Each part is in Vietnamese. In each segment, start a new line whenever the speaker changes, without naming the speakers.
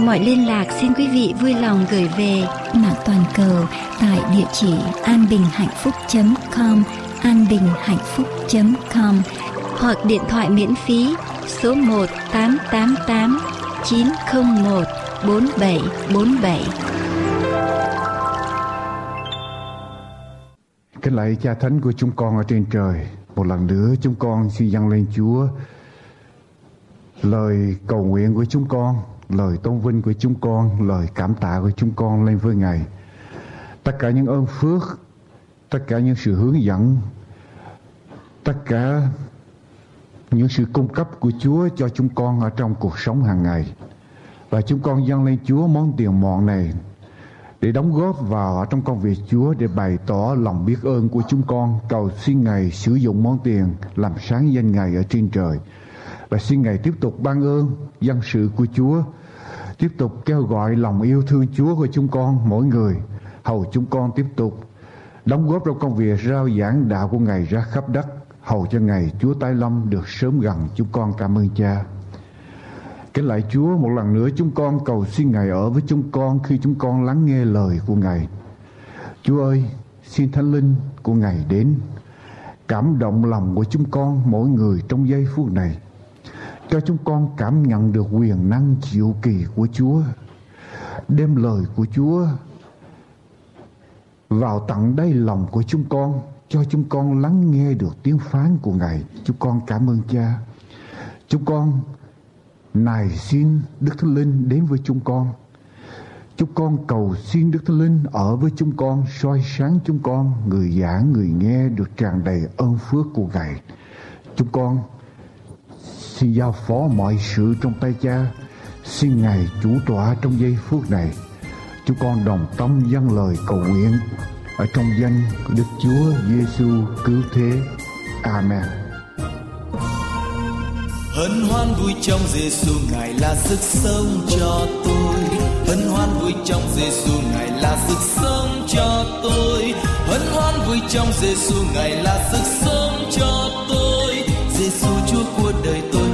mọi liên lạc xin quý vị vui lòng gửi về mạng toàn cầu tại địa chỉ anbinhhạnhphúc.com anbinhhạnhphúc.com hoặc điện thoại miễn phí số 1 888 901 4747.
Kính lạy cha thánh của chúng con ở trên trời, một lần nữa chúng con xin dâng lên Chúa lời cầu nguyện của chúng con, lời tôn vinh của chúng con, lời cảm tạ của chúng con lên với Ngài. Tất cả những ơn phước, tất cả những sự hướng dẫn, tất cả những sự cung cấp của Chúa cho chúng con ở trong cuộc sống hàng ngày. Và chúng con dâng lên Chúa món tiền mọn này để đóng góp vào ở trong công việc Chúa để bày tỏ lòng biết ơn của chúng con cầu xin Ngài sử dụng món tiền làm sáng danh Ngài ở trên trời và xin Ngài tiếp tục ban ơn dân sự của Chúa tiếp tục kêu gọi lòng yêu thương Chúa của chúng con mỗi người. Hầu chúng con tiếp tục đóng góp trong công việc rao giảng đạo của Ngài ra khắp đất. Hầu cho Ngài Chúa tái lâm được sớm gần. Chúng con cảm ơn Cha. Kính lại Chúa một lần nữa chúng con cầu xin Ngài ở với chúng con khi chúng con lắng nghe lời của Ngài. Chúa ơi, xin Thánh Linh của Ngài đến. Cảm động lòng của chúng con mỗi người trong giây phút này. Cho chúng con cảm nhận được quyền năng diệu kỳ của Chúa. Đem lời của Chúa vào tận đây lòng của chúng con cho chúng con lắng nghe được tiếng phán của Ngài. Chúng con cảm ơn Cha. Chúng con nài xin Đức Thánh Linh đến với chúng con. Chúng con cầu xin Đức Thánh Linh ở với chúng con, soi sáng chúng con, người giảng, người nghe được tràn đầy ơn phước của Ngài. Chúng con xin giao phó mọi sự trong tay cha, xin Ngài chủ tọa trong giây phút này. Chúng con đồng tâm dâng lời cầu nguyện ở trong danh của Đức Chúa Giêsu cứu thế. Amen.
hân hoan vui trong Giêsu ngài là sức sống cho tôi hân hoan vui trong Giêsu ngài là sức sống cho tôi hân hoan vui trong Giêsu ngài là sức sống cho tôi Giêsu Chúa của đời tôi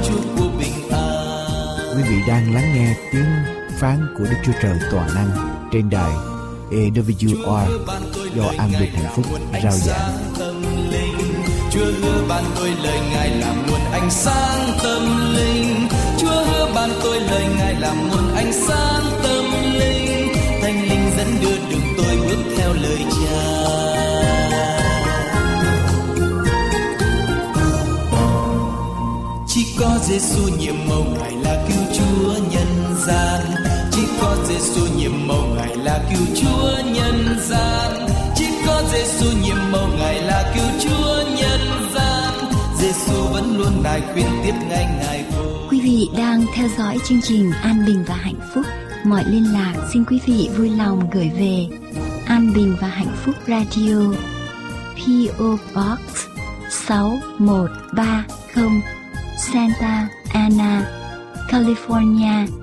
Quý vị đang lắng nghe tiếng phán của Đức Chúa Trời toàn năng trên đài AWR do An Bình Hạnh Phúc rao giảng.
Chúa hứa ban tôi lời Ngài làm nguồn ánh sáng tâm linh. Chúa hứa ban tôi lời Ngài làm nguồn ánh sáng tâm linh. Thánh linh dẫn đưa đường tôi bước theo lời Cha. Chỉ có Giêsu nhiệm màu Ngài là cứu gian. Chỉ có Giêsu nhiệm màu Ngài là cứu Chúa nhân gian. Chỉ có Giêsu nhiệm màu Ngài là cứu Chúa nhân gian. Giêsu vẫn luôn nài khuyên tiếp ngay Ngài vô.
Quý vị đang theo dõi chương trình An Bình và Hạnh Phúc. Mọi liên lạc xin quý vị vui lòng gửi về An Bình và Hạnh Phúc Radio PO Box 6130 Santa Ana, California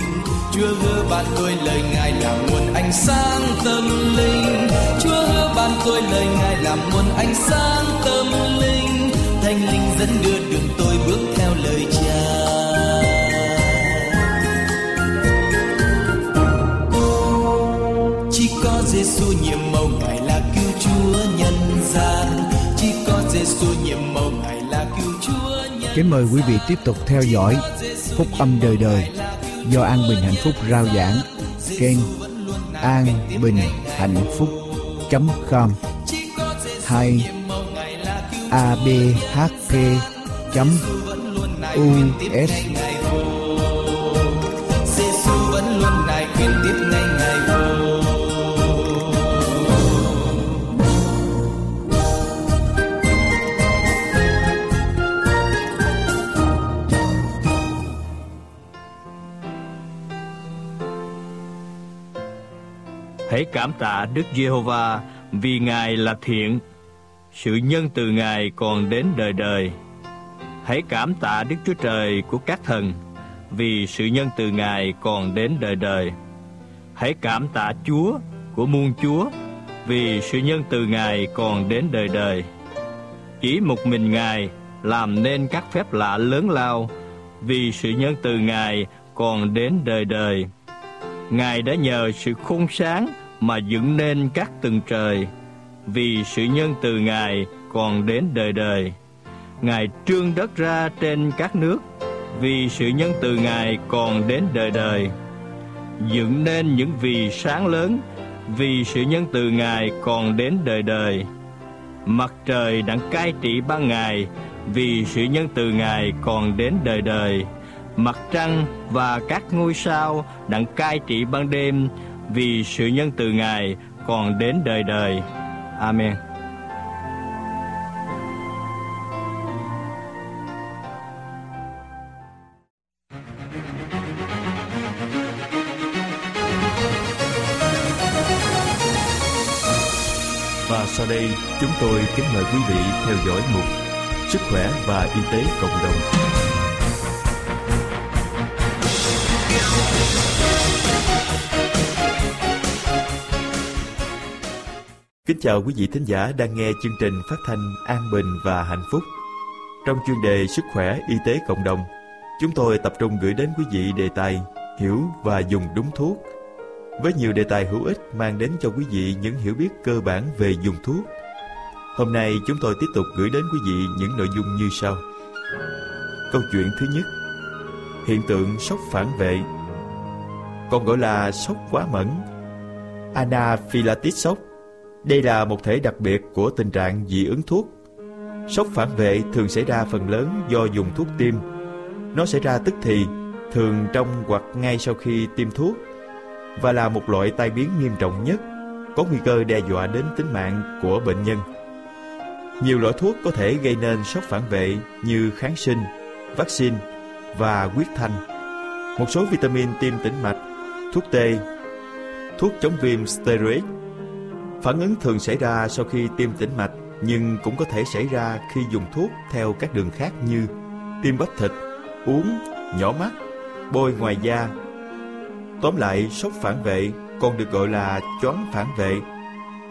Chúa hứa ban tôi lời Ngài là nguồn ánh sáng tâm linh. Chúa hứa ban tôi lời Ngài là nguồn ánh sáng tâm linh. Thánh linh dẫn đưa đường tôi bước theo lời Cha. Chỉ có Giêsu nhiệm màu Ngài là cứu Chúa nhân gian. Chỉ có Giêsu nhiệm màu Ngài là cứu Chúa nhân
Kính mời quý vị tiếp tục theo dõi Phúc âm đời đời do An Bình Hạnh Phúc rao giảng. Kênh an bình hạnh phúc com. Hay abhp us
Hãy cảm tạ Đức Giê-hô-va vì Ngài là thiện, sự nhân từ Ngài còn đến đời đời. Hãy cảm tạ Đức Chúa Trời của các thần vì sự nhân từ Ngài còn đến đời đời. Hãy cảm tạ Chúa của muôn Chúa vì sự nhân từ Ngài còn đến đời đời. Chỉ một mình Ngài làm nên các phép lạ lớn lao vì sự nhân từ Ngài còn đến đời đời. Ngài đã nhờ sự khôn sáng mà dựng nên các tầng trời, vì sự nhân từ Ngài còn đến đời đời. Ngài trương đất ra trên các nước, vì sự nhân từ Ngài còn đến đời đời. Dựng nên những vì sáng lớn, vì sự nhân từ Ngài còn đến đời đời. Mặt trời đang cai trị ban ngày, vì sự nhân từ Ngài còn đến đời đời. Mặt trăng và các ngôi sao đang cai trị ban đêm, vì sự nhân từ Ngài còn đến đời đời. Amen.
Và sau đây, chúng tôi kính mời quý vị theo dõi mục Sức khỏe và y tế cộng đồng. Kính chào quý vị thính giả đang nghe chương trình phát thanh An Bình và Hạnh Phúc. Trong chuyên đề Sức khỏe y tế cộng đồng, chúng tôi tập trung gửi đến quý vị đề tài hiểu và dùng đúng thuốc với nhiều đề tài hữu ích mang đến cho quý vị những hiểu biết cơ bản về dùng thuốc. Hôm nay chúng tôi tiếp tục gửi đến quý vị những nội dung như sau. Câu chuyện thứ nhất Hiện tượng sốc phản vệ Còn gọi là sốc quá mẫn Anaphylaxis sốc đây là một thể đặc biệt của tình trạng dị ứng thuốc Sốc phản vệ thường xảy ra phần lớn do dùng thuốc tiêm Nó xảy ra tức thì, thường trong hoặc ngay sau khi tiêm thuốc và là một loại tai biến nghiêm trọng nhất, có nguy cơ đe dọa đến tính mạng của bệnh nhân. Nhiều loại thuốc có thể gây nên sốc phản vệ như kháng sinh, vaccine và huyết thanh. Một số vitamin tiêm tĩnh mạch, thuốc tê, thuốc chống viêm steroid. Phản ứng thường xảy ra sau khi tiêm tĩnh mạch nhưng cũng có thể xảy ra khi dùng thuốc theo các đường khác như tiêm bắp thịt, uống, nhỏ mắt, bôi ngoài da Tóm lại, sốc phản vệ còn được gọi là choáng phản vệ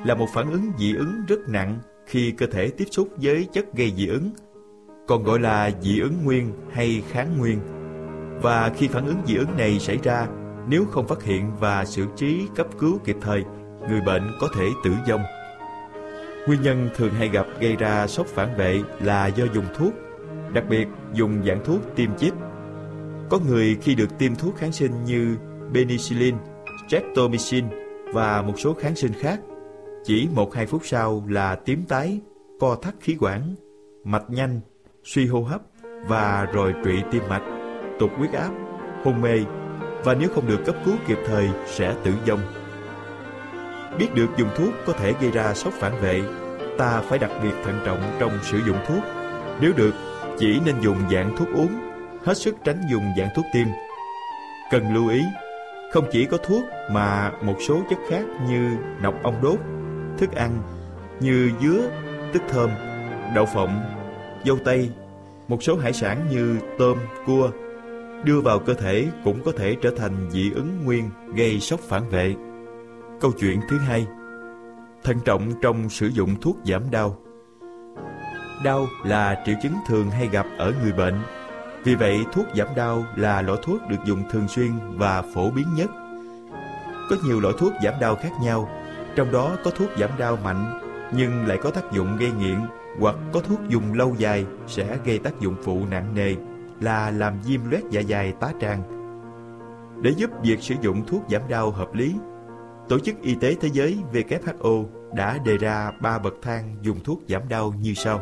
là một phản ứng dị ứng rất nặng khi cơ thể tiếp xúc với chất gây dị ứng, còn gọi là dị ứng nguyên hay kháng nguyên. Và khi phản ứng dị ứng này xảy ra, nếu không phát hiện và xử trí cấp cứu kịp thời, người bệnh có thể tử vong. Nguyên nhân thường hay gặp gây ra sốc phản vệ là do dùng thuốc, đặc biệt dùng dạng thuốc tiêm chích. Có người khi được tiêm thuốc kháng sinh như penicillin, streptomycin và một số kháng sinh khác. Chỉ một hai phút sau là tím tái, co thắt khí quản, mạch nhanh, suy hô hấp và rồi trụy tim mạch, tụt huyết áp, hôn mê và nếu không được cấp cứu kịp thời sẽ tử vong. Biết được dùng thuốc có thể gây ra sốc phản vệ, ta phải đặc biệt thận trọng trong sử dụng thuốc. Nếu được, chỉ nên dùng dạng thuốc uống, hết sức tránh dùng dạng thuốc tiêm. Cần lưu ý, không chỉ có thuốc mà một số chất khác như nọc ong đốt, thức ăn như dứa, tức thơm, đậu phộng, dâu tây, một số hải sản như tôm, cua đưa vào cơ thể cũng có thể trở thành dị ứng nguyên gây sốc phản vệ. Câu chuyện thứ hai Thận trọng trong sử dụng thuốc giảm đau Đau là triệu chứng thường hay gặp ở người bệnh vì vậy, thuốc giảm đau là loại thuốc được dùng thường xuyên và phổ biến nhất. Có nhiều loại thuốc giảm đau khác nhau, trong đó có thuốc giảm đau mạnh nhưng lại có tác dụng gây nghiện hoặc có thuốc dùng lâu dài sẽ gây tác dụng phụ nặng nề là làm viêm loét dạ dày tá tràng. Để giúp việc sử dụng thuốc giảm đau hợp lý, Tổ chức Y tế Thế giới WHO đã đề ra ba bậc thang dùng thuốc giảm đau như sau.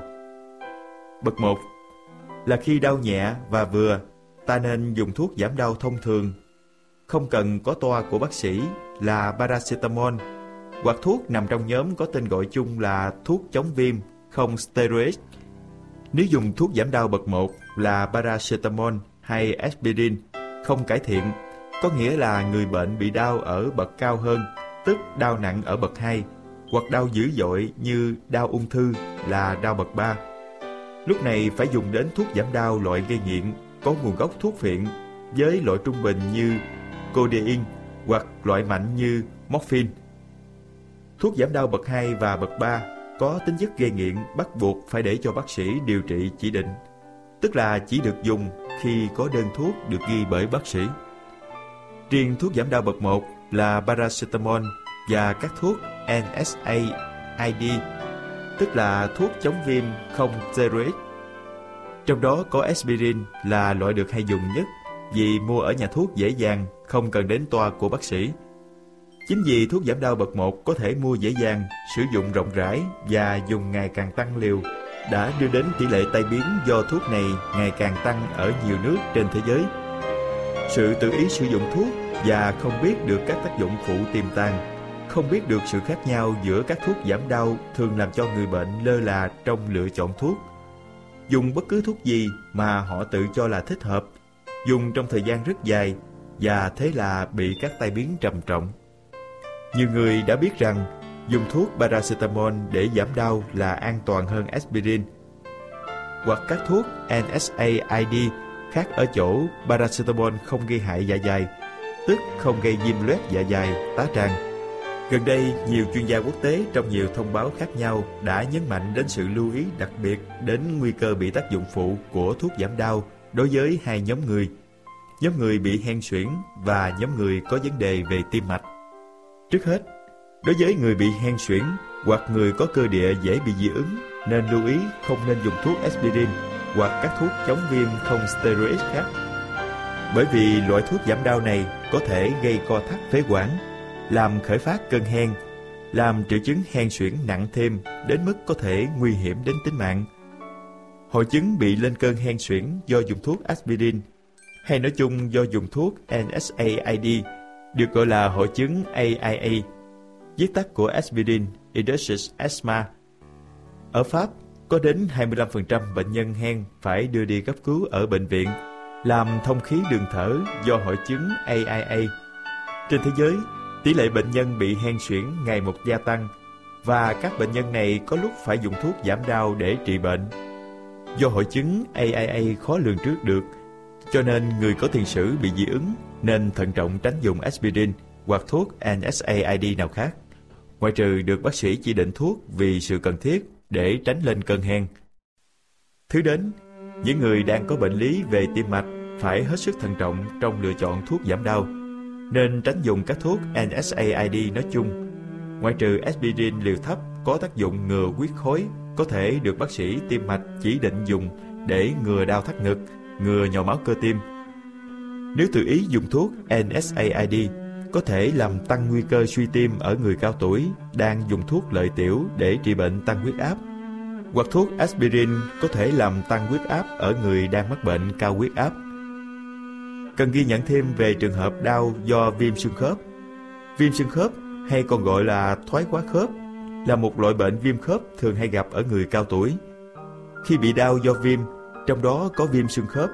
Bậc 1 là khi đau nhẹ và vừa, ta nên dùng thuốc giảm đau thông thường, không cần có toa của bác sĩ là paracetamol hoặc thuốc nằm trong nhóm có tên gọi chung là thuốc chống viêm không steroid. Nếu dùng thuốc giảm đau bậc 1 là paracetamol hay aspirin không cải thiện, có nghĩa là người bệnh bị đau ở bậc cao hơn, tức đau nặng ở bậc 2, hoặc đau dữ dội như đau ung thư là đau bậc 3. Lúc này phải dùng đến thuốc giảm đau loại gây nghiện có nguồn gốc thuốc phiện với loại trung bình như codeine hoặc loại mạnh như morphine. Thuốc giảm đau bậc 2 và bậc 3 có tính chất gây nghiện bắt buộc phải để cho bác sĩ điều trị chỉ định, tức là chỉ được dùng khi có đơn thuốc được ghi bởi bác sĩ. Riêng thuốc giảm đau bậc 1 là paracetamol và các thuốc NSAID, tức là thuốc chống viêm không steroid. Trong đó có aspirin là loại được hay dùng nhất vì mua ở nhà thuốc dễ dàng, không cần đến toa của bác sĩ. Chính vì thuốc giảm đau bậc 1 có thể mua dễ dàng, sử dụng rộng rãi và dùng ngày càng tăng liều, đã đưa đến tỷ lệ tai biến do thuốc này ngày càng tăng ở nhiều nước trên thế giới. Sự tự ý sử dụng thuốc và không biết được các tác dụng phụ tiềm tàng, không biết được sự khác nhau giữa các thuốc giảm đau thường làm cho người bệnh lơ là trong lựa chọn thuốc. Dùng bất cứ thuốc gì mà họ tự cho là thích hợp, dùng trong thời gian rất dài và thế là bị các tai biến trầm trọng. Nhiều người đã biết rằng dùng thuốc paracetamol để giảm đau là an toàn hơn aspirin. Hoặc các thuốc NSAID khác ở chỗ paracetamol không gây hại dạ dày, tức không gây viêm loét dạ dày, tá tràng. Gần đây, nhiều chuyên gia quốc tế trong nhiều thông báo khác nhau đã nhấn mạnh đến sự lưu ý đặc biệt đến nguy cơ bị tác dụng phụ của thuốc giảm đau đối với hai nhóm người, nhóm người bị hen suyễn và nhóm người có vấn đề về tim mạch. Trước hết, đối với người bị hen suyễn hoặc người có cơ địa dễ bị dị ứng, nên lưu ý không nên dùng thuốc aspirin hoặc các thuốc chống viêm không steroid khác. Bởi vì loại thuốc giảm đau này có thể gây co thắt phế quản, làm khởi phát cơn hen, làm triệu chứng hen suyễn nặng thêm đến mức có thể nguy hiểm đến tính mạng. Hội chứng bị lên cơn hen suyễn do dùng thuốc aspirin hay nói chung do dùng thuốc NSAID được gọi là hội chứng AIA, viết tắt của aspirin induced asthma. Ở Pháp, có đến 25% bệnh nhân hen phải đưa đi cấp cứu ở bệnh viện, làm thông khí đường thở do hội chứng AIA. Trên thế giới, tỷ lệ bệnh nhân bị hen suyễn ngày một gia tăng và các bệnh nhân này có lúc phải dùng thuốc giảm đau để trị bệnh. Do hội chứng AIA khó lường trước được, cho nên người có tiền sử bị dị ứng nên thận trọng tránh dùng aspirin hoặc thuốc NSAID nào khác, ngoại trừ được bác sĩ chỉ định thuốc vì sự cần thiết để tránh lên cơn hen. Thứ đến, những người đang có bệnh lý về tim mạch phải hết sức thận trọng trong lựa chọn thuốc giảm đau, nên tránh dùng các thuốc NSAID nói chung. Ngoại trừ aspirin liều thấp có tác dụng ngừa huyết khối, có thể được bác sĩ tim mạch chỉ định dùng để ngừa đau thắt ngực, ngừa nhồi máu cơ tim. Nếu tự ý dùng thuốc NSAID có thể làm tăng nguy cơ suy tim ở người cao tuổi đang dùng thuốc lợi tiểu để trị bệnh tăng huyết áp. Hoặc thuốc aspirin có thể làm tăng huyết áp ở người đang mắc bệnh cao huyết áp. Cần ghi nhận thêm về trường hợp đau do viêm xương khớp. Viêm xương khớp hay còn gọi là thoái hóa khớp là một loại bệnh viêm khớp thường hay gặp ở người cao tuổi. Khi bị đau do viêm, trong đó có viêm xương khớp,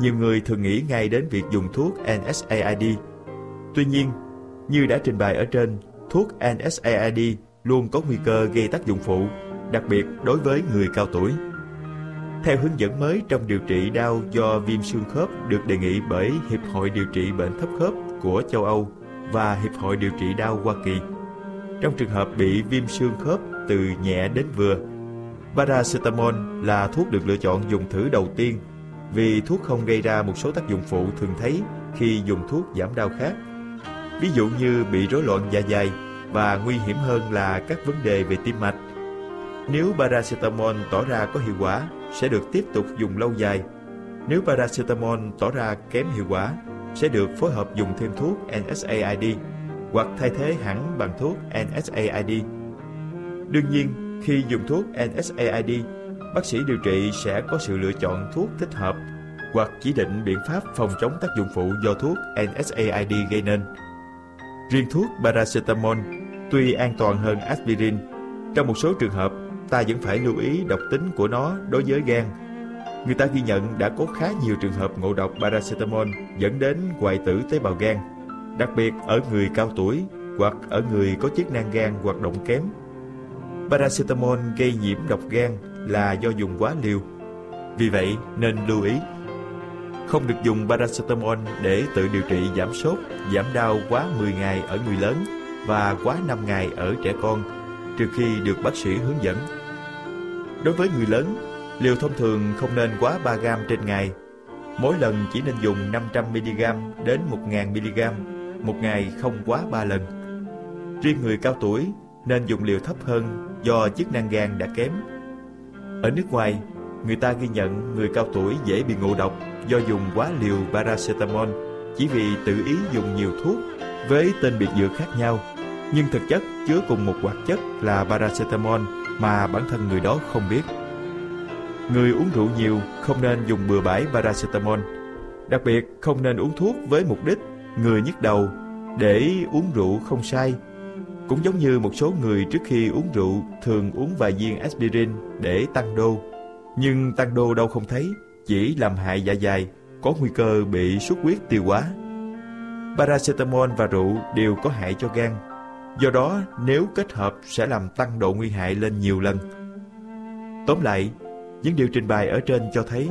nhiều người thường nghĩ ngay đến việc dùng thuốc NSAID Tuy nhiên, như đã trình bày ở trên, thuốc NSAID luôn có nguy cơ gây tác dụng phụ, đặc biệt đối với người cao tuổi. Theo hướng dẫn mới trong điều trị đau do viêm xương khớp được đề nghị bởi Hiệp hội Điều trị Bệnh Thấp Khớp của châu Âu và Hiệp hội Điều trị Đau Hoa Kỳ. Trong trường hợp bị viêm xương khớp từ nhẹ đến vừa, paracetamol là thuốc được lựa chọn dùng thử đầu tiên vì thuốc không gây ra một số tác dụng phụ thường thấy khi dùng thuốc giảm đau khác ví dụ như bị rối loạn dạ dày và nguy hiểm hơn là các vấn đề về tim mạch. Nếu paracetamol tỏ ra có hiệu quả, sẽ được tiếp tục dùng lâu dài. Nếu paracetamol tỏ ra kém hiệu quả, sẽ được phối hợp dùng thêm thuốc NSAID hoặc thay thế hẳn bằng thuốc NSAID. Đương nhiên, khi dùng thuốc NSAID, bác sĩ điều trị sẽ có sự lựa chọn thuốc thích hợp hoặc chỉ định biện pháp phòng chống tác dụng phụ do thuốc NSAID gây nên. Riêng thuốc paracetamol tuy an toàn hơn aspirin, trong một số trường hợp ta vẫn phải lưu ý độc tính của nó đối với gan. Người ta ghi nhận đã có khá nhiều trường hợp ngộ độc paracetamol dẫn đến hoại tử tế bào gan, đặc biệt ở người cao tuổi hoặc ở người có chức năng gan hoạt động kém. Paracetamol gây nhiễm độc gan là do dùng quá liều. Vì vậy nên lưu ý không được dùng paracetamol để tự điều trị giảm sốt, giảm đau quá 10 ngày ở người lớn và quá 5 ngày ở trẻ con, trừ khi được bác sĩ hướng dẫn. Đối với người lớn, liều thông thường không nên quá 3 gram trên ngày. Mỗi lần chỉ nên dùng 500mg đến 1000mg, một ngày không quá 3 lần. Riêng người cao tuổi nên dùng liều thấp hơn do chức năng gan đã kém. Ở nước ngoài, người ta ghi nhận người cao tuổi dễ bị ngộ độc do dùng quá liều paracetamol chỉ vì tự ý dùng nhiều thuốc với tên biệt dược khác nhau nhưng thực chất chứa cùng một hoạt chất là paracetamol mà bản thân người đó không biết. Người uống rượu nhiều không nên dùng bừa bãi paracetamol, đặc biệt không nên uống thuốc với mục đích người nhức đầu để uống rượu không sai. Cũng giống như một số người trước khi uống rượu thường uống vài viên aspirin để tăng đô, nhưng tăng đô đâu không thấy, chỉ làm hại dạ dày, có nguy cơ bị xuất huyết tiêu hóa. Paracetamol và rượu đều có hại cho gan, do đó nếu kết hợp sẽ làm tăng độ nguy hại lên nhiều lần. Tóm lại, những điều trình bày ở trên cho thấy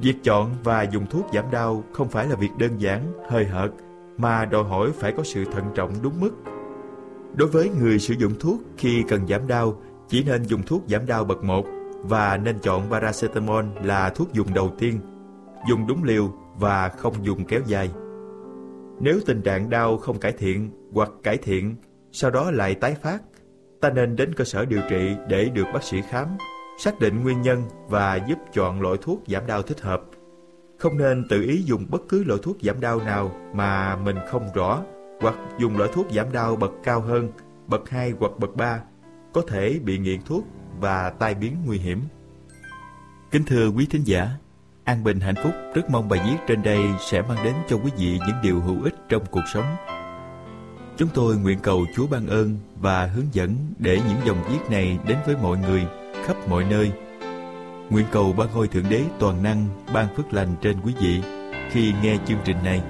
việc chọn và dùng thuốc giảm đau không phải là việc đơn giản, hơi hợt, mà đòi hỏi phải có sự thận trọng đúng mức. Đối với người sử dụng thuốc khi cần giảm đau, chỉ nên dùng thuốc giảm đau bậc 1 và nên chọn paracetamol là thuốc dùng đầu tiên, dùng đúng liều và không dùng kéo dài. Nếu tình trạng đau không cải thiện hoặc cải thiện, sau đó lại tái phát, ta nên đến cơ sở điều trị để được bác sĩ khám, xác định nguyên nhân và giúp chọn loại thuốc giảm đau thích hợp. Không nên tự ý dùng bất cứ loại thuốc giảm đau nào mà mình không rõ hoặc dùng loại thuốc giảm đau bậc cao hơn, bậc 2 hoặc bậc 3, có thể bị nghiện thuốc và tai biến nguy hiểm. Kính thưa quý thính giả, An Bình Hạnh Phúc rất mong bài viết trên đây sẽ mang đến cho quý vị những điều hữu ích trong cuộc sống. Chúng tôi nguyện cầu Chúa ban ơn và hướng dẫn để những dòng viết này đến với mọi người khắp mọi nơi. Nguyện cầu ban ngôi Thượng Đế toàn năng ban phước lành trên quý vị khi nghe chương trình này.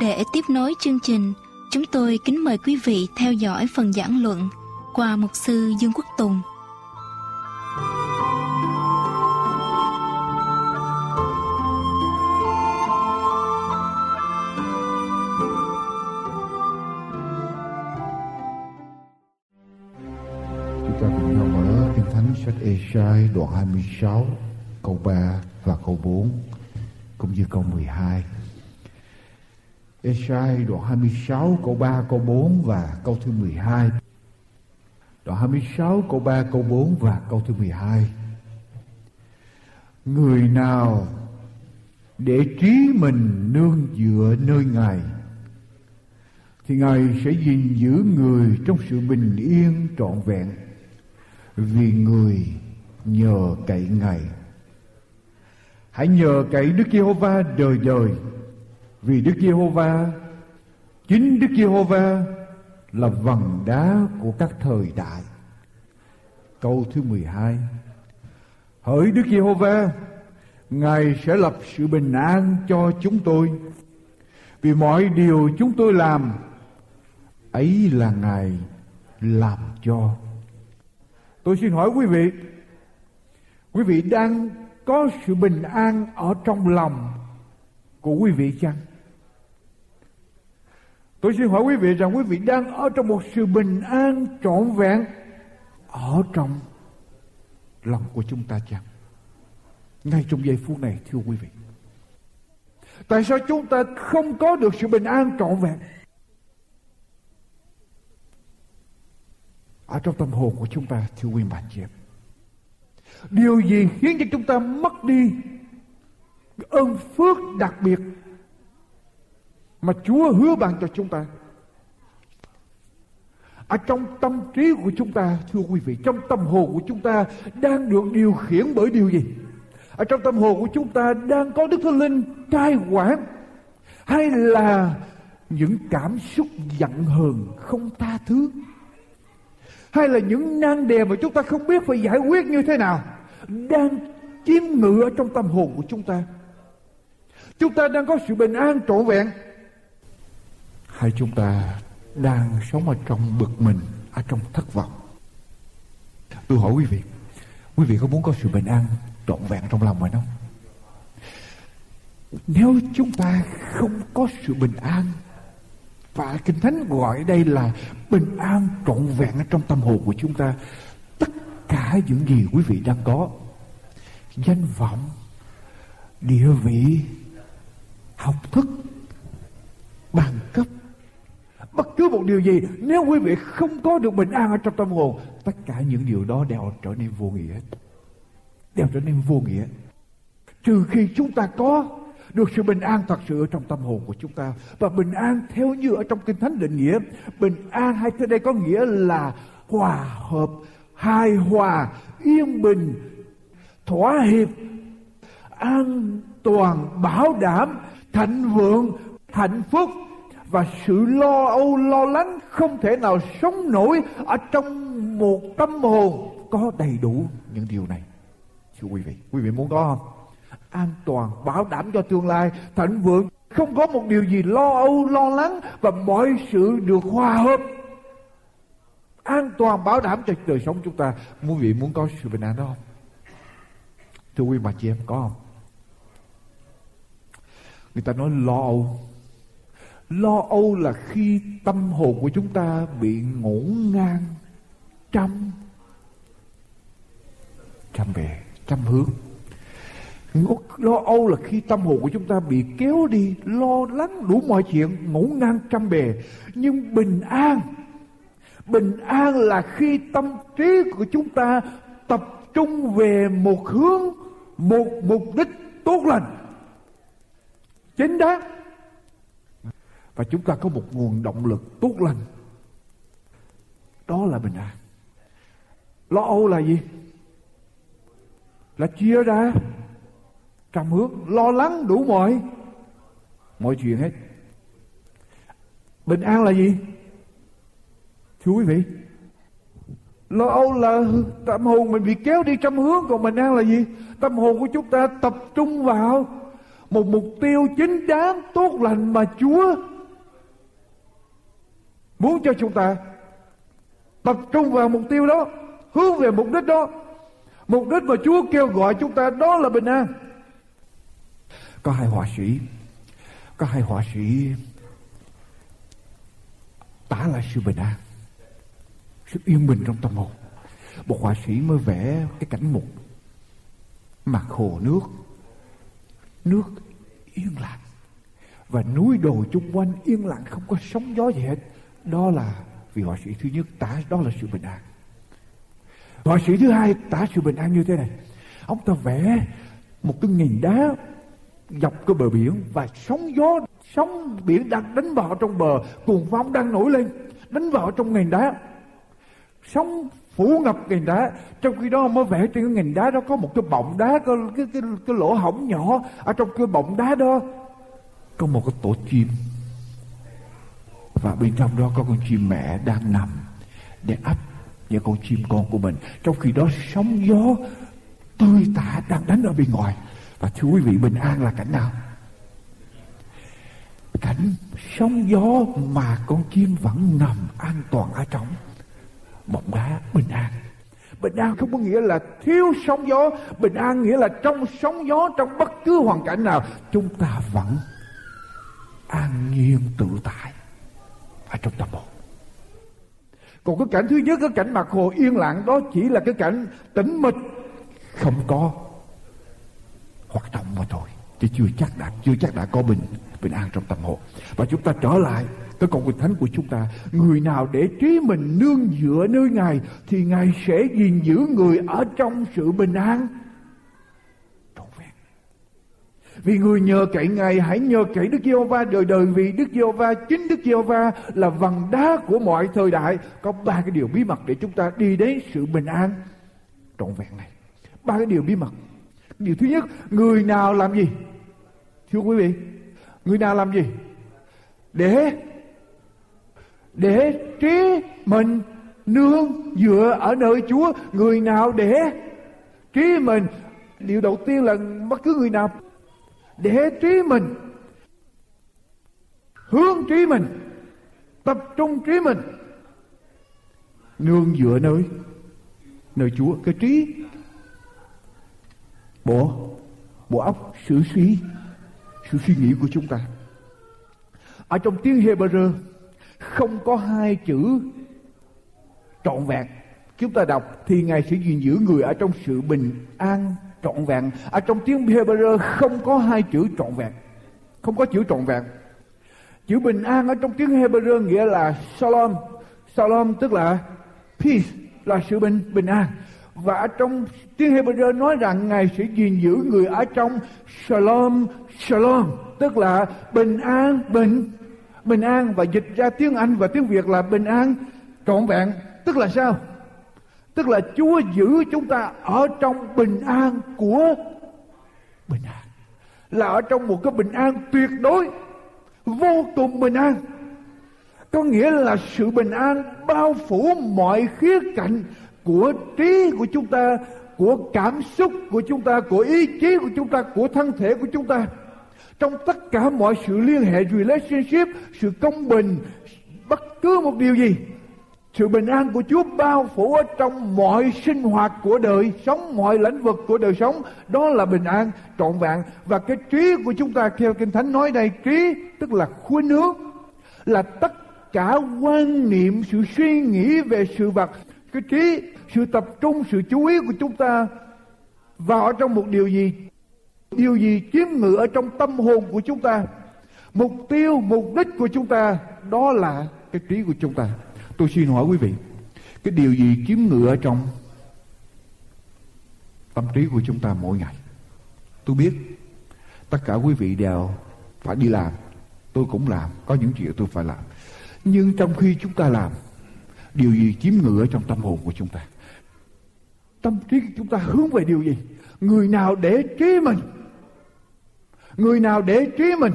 Để tiếp nối chương trình, chúng tôi kính mời quý vị theo dõi phần giảng luận qua mục sư Dương Quốc Tùng.
Sai đoạn 26 câu 3 và câu 4 cũng như câu 12. Esai đoạn 26 câu 3 câu 4 và câu thứ 12. Đoạn 26 câu 3 câu 4 và câu thứ 12. Người nào để trí mình nương dựa nơi Ngài, thì Ngài sẽ gìn giữ người trong sự bình yên trọn vẹn vì người nhờ cậy Ngài. Hãy nhờ cậy Đức Giê-hô-va đời đời, vì Đức Giê-hô-va, chính Đức Giê-hô-va là vầng đá của các thời đại. Câu thứ 12 Hỡi Đức Giê-hô-va, Ngài sẽ lập sự bình an cho chúng tôi Vì mọi điều chúng tôi làm, Ấy là Ngài làm cho Tôi xin hỏi quý vị Quý vị đang có sự bình an ở trong lòng của quý vị chăng? Tôi xin hỏi quý vị rằng quý vị đang ở trong một sự bình an trọn vẹn ở trong lòng của chúng ta chăng? Ngay trong giây phút này, thưa quý vị. Tại sao chúng ta không có được sự bình an trọn vẹn? Ở trong tâm hồn của chúng ta, thưa quý bạn chị em điều gì khiến cho chúng ta mất đi ơn phước đặc biệt mà Chúa hứa ban cho chúng ta? Ở trong tâm trí của chúng ta, thưa quý vị, trong tâm hồn của chúng ta đang được điều khiển bởi điều gì? Ở trong tâm hồn của chúng ta đang có đức thánh linh cai quản hay là những cảm xúc giận hờn không tha thứ? Hay là những nan đề mà chúng ta không biết phải giải quyết như thế nào? Đang chiếm ngự ở trong tâm hồn của chúng ta. Chúng ta đang có sự bình an trọn vẹn. Hay chúng ta đang sống ở trong bực mình, ở trong thất vọng? Tôi hỏi quý vị quý vị có muốn có sự bình an trọn vẹn trong lòng mình không? Nếu chúng ta không có sự bình an và kinh thánh gọi đây là bình an trọn vẹn ở trong tâm hồn của chúng ta. Tất cả những gì quý vị đang có, danh vọng, địa vị, học thức, bằng cấp, bất cứ một điều gì, nếu quý vị không có được bình an ở trong tâm hồn, tất cả những điều đó đều trở nên vô nghĩa. Đều trở nên vô nghĩa. Trừ khi chúng ta có được sự bình an thật sự ở trong tâm hồn của chúng ta. Và bình an theo như ở trong kinh thánh định nghĩa, bình an hay thế đây có nghĩa là hòa hợp, hài hòa, yên bình, thỏa hiệp, an toàn, bảo đảm, thịnh vượng, hạnh phúc và sự lo âu, lo lắng không thể nào sống nổi ở trong một tâm hồn có đầy đủ những điều này. Thưa quý vị quý vị muốn có không? An toàn, bảo đảm cho tương lai. Thịnh vượng không có một điều gì lo âu, lo lắng và mọi sự được hòa hợp. An toàn bảo đảm cho đời sống chúng ta. Quý vị muốn có sự bình an đó không? Thưa quý bà chị em, có không? Người ta nói lo âu. Lo âu là khi tâm hồn của chúng ta bị ngổn ngang trăm trăm bề, trăm hướng lo âu là khi tâm hồn của chúng ta bị kéo đi, lo lắng đủ mọi chuyện, ngủ ngang trăm bề. Nhưng bình an bình an là khi tâm trí của chúng ta tập trung về một hướng, một mục đích tốt lành. Chính đáng. Và chúng ta có một nguồn động lực tốt lành. Đó là bình an. Lo âu là gì? Là chia ra trăm hướng lo lắng đủ mọi. Mọi chuyện hết. Bình an là gì? Thưa quý vị, lo âu là tâm hồn mình bị kéo đi trăm hướng, còn bình an là gì? Tâm hồn của chúng ta tập trung vào một mục tiêu chính đáng tốt lành mà chúa muốn cho chúng ta. Tập trung vào mục tiêu đó, hướng về mục đích đó. Mục đích mà Chúa kêu gọi chúng ta đó là bình an có hai họa sĩ. Có hai họa sĩ tả lại sự bình an, sự yên bình trong tâm hồn. Một họa sĩ mới vẽ cái cảnh mục, mặt hồ nước nước yên lặng. Và núi đồi chung quanh yên lặng, không có sóng gió gì hết. Đó là vì họa sĩ thứ nhất tả, đó là sự bình an. Họa sĩ thứ hai tả sự bình an như thế này. Ông ta vẽ một cái nghìn đá dọc cái bờ biển và sóng gió, sóng biển đang đánh vào trong bờ, cuồng phong đang nổi lên, đánh vào trong ngành đá. Sóng phủ ngập ngành đá, trong khi đó mới vẽ trên cái ngành đá đó có một cái bọng đá, có cái cái cái lỗ hổng nhỏ ở trong cái bọng đá đó. Có một cái tổ chim. Và bên trong đó có con chim mẹ đang nằm để ấp những con chim con của mình. Trong khi đó sóng gió tươi tả đang đánh ở bên ngoài và thưa quý vị, bình an là cảnh nào? Cảnh sóng gió mà con chim vẫn nằm an toàn ở trong. Bọng đá bình an. Bình an không có nghĩa là thiếu sóng gió. Bình an nghĩa là trong sóng gió, trong bất cứ hoàn cảnh nào, chúng ta vẫn an nhiên tự tại ở trong tâm hồn. Còn cái cảnh thứ nhất, cái cảnh mặt hồ yên lặng, đó chỉ là cái cảnh tĩnh mịch, không có hoạt động mà thôi. Chứ chưa chắc đã, chưa chắc đã có bình bình an trong tâm hồn. Và chúng ta trở lại cái câu kinh thánh của chúng ta. Người nào để trí mình nương dựa nơi ngài, thì ngài sẽ gìn giữ người ở trong sự bình an. Trọn vẹn. Vì người nhờ cậy ngài, hãy nhờ cậy đức giê-hô-va đời đời, vì đức giê-hô-va, chính đức giê-hô-va là vầng đá của mọi thời đại. Có ba cái điều bí mật để chúng ta đi đến sự bình an. Trọn vẹn này. Ba cái điều bí mật điều thứ nhất, người nào làm gì? Thưa quý vị, người nào làm gì? Để để trí, mình, nương, dựa ở nơi Chúa, người nào để trí, mình? Điều đầu tiên là bất cứ người nào để trí, mình, hướng trí, mình, tập trung trí, mình, nương, dựa nơi nơi Chúa, cái trí bộ bộ óc sự suy sự suy nghĩ của chúng ta. Ở trong tiếng Hebrew, không có hai chữ trọn vẹn. Chúng ta đọc, thì ngài sẽ gìn giữ người ở trong sự bình an trọn vẹn. Ở trong tiếng Hebrew, không có hai chữ trọn vẹn. Không có chữ trọn vẹn. Chữ bình an ở trong tiếng Hebrew nghĩa là shalom. Shalom tức là peace, là sự bình bình an và ở trong tiếng Hebrew nói rằng ngài sẽ gìn giữ người ở trong shalom shalom, tức là bình an, bình bình an. Và dịch ra tiếng Anh và tiếng Việt là bình an, trọn vẹn. Tức là sao? Tức là Chúa giữ chúng ta ở trong bình an của bình an. Là ở trong một cái bình an tuyệt đối, vô cùng bình an. Có nghĩa là sự bình an bao phủ mọi khía cạnh của trí của chúng ta của cảm xúc của chúng ta của ý chí của chúng ta của thân thể của chúng ta trong tất cả mọi sự liên hệ relationship sự công bình bất cứ một điều gì sự bình an của Chúa bao phủ ở trong mọi sinh hoạt của đời sống, mọi lĩnh vực của đời sống. Đó là bình an trọn vẹn. Và cái trí của chúng ta theo Kinh Thánh nói đây, trí tức là khuyên hướng. Là tất cả quan niệm, sự suy nghĩ về sự vật. Cái trí, sự tập trung, sự chú ý của chúng ta vào trong một điều gì? Điều gì chiếm ngự ở trong tâm hồn của chúng ta? Mục tiêu mục đích của chúng ta đó là cái trí của chúng ta. Tôi xin hỏi quý vị cái điều gì chiếm ngự ở trong tâm trí của chúng ta mỗi ngày? Tôi biết tất cả quý vị đều phải đi làm. Tôi cũng làm có những chuyện tôi phải làm. Nhưng trong khi chúng ta làm điều gì chiếm ngự ở trong tâm hồn của chúng ta? Tâm trí của chúng ta hướng về điều gì? Người nào để trí mình? Người nào để trí mình?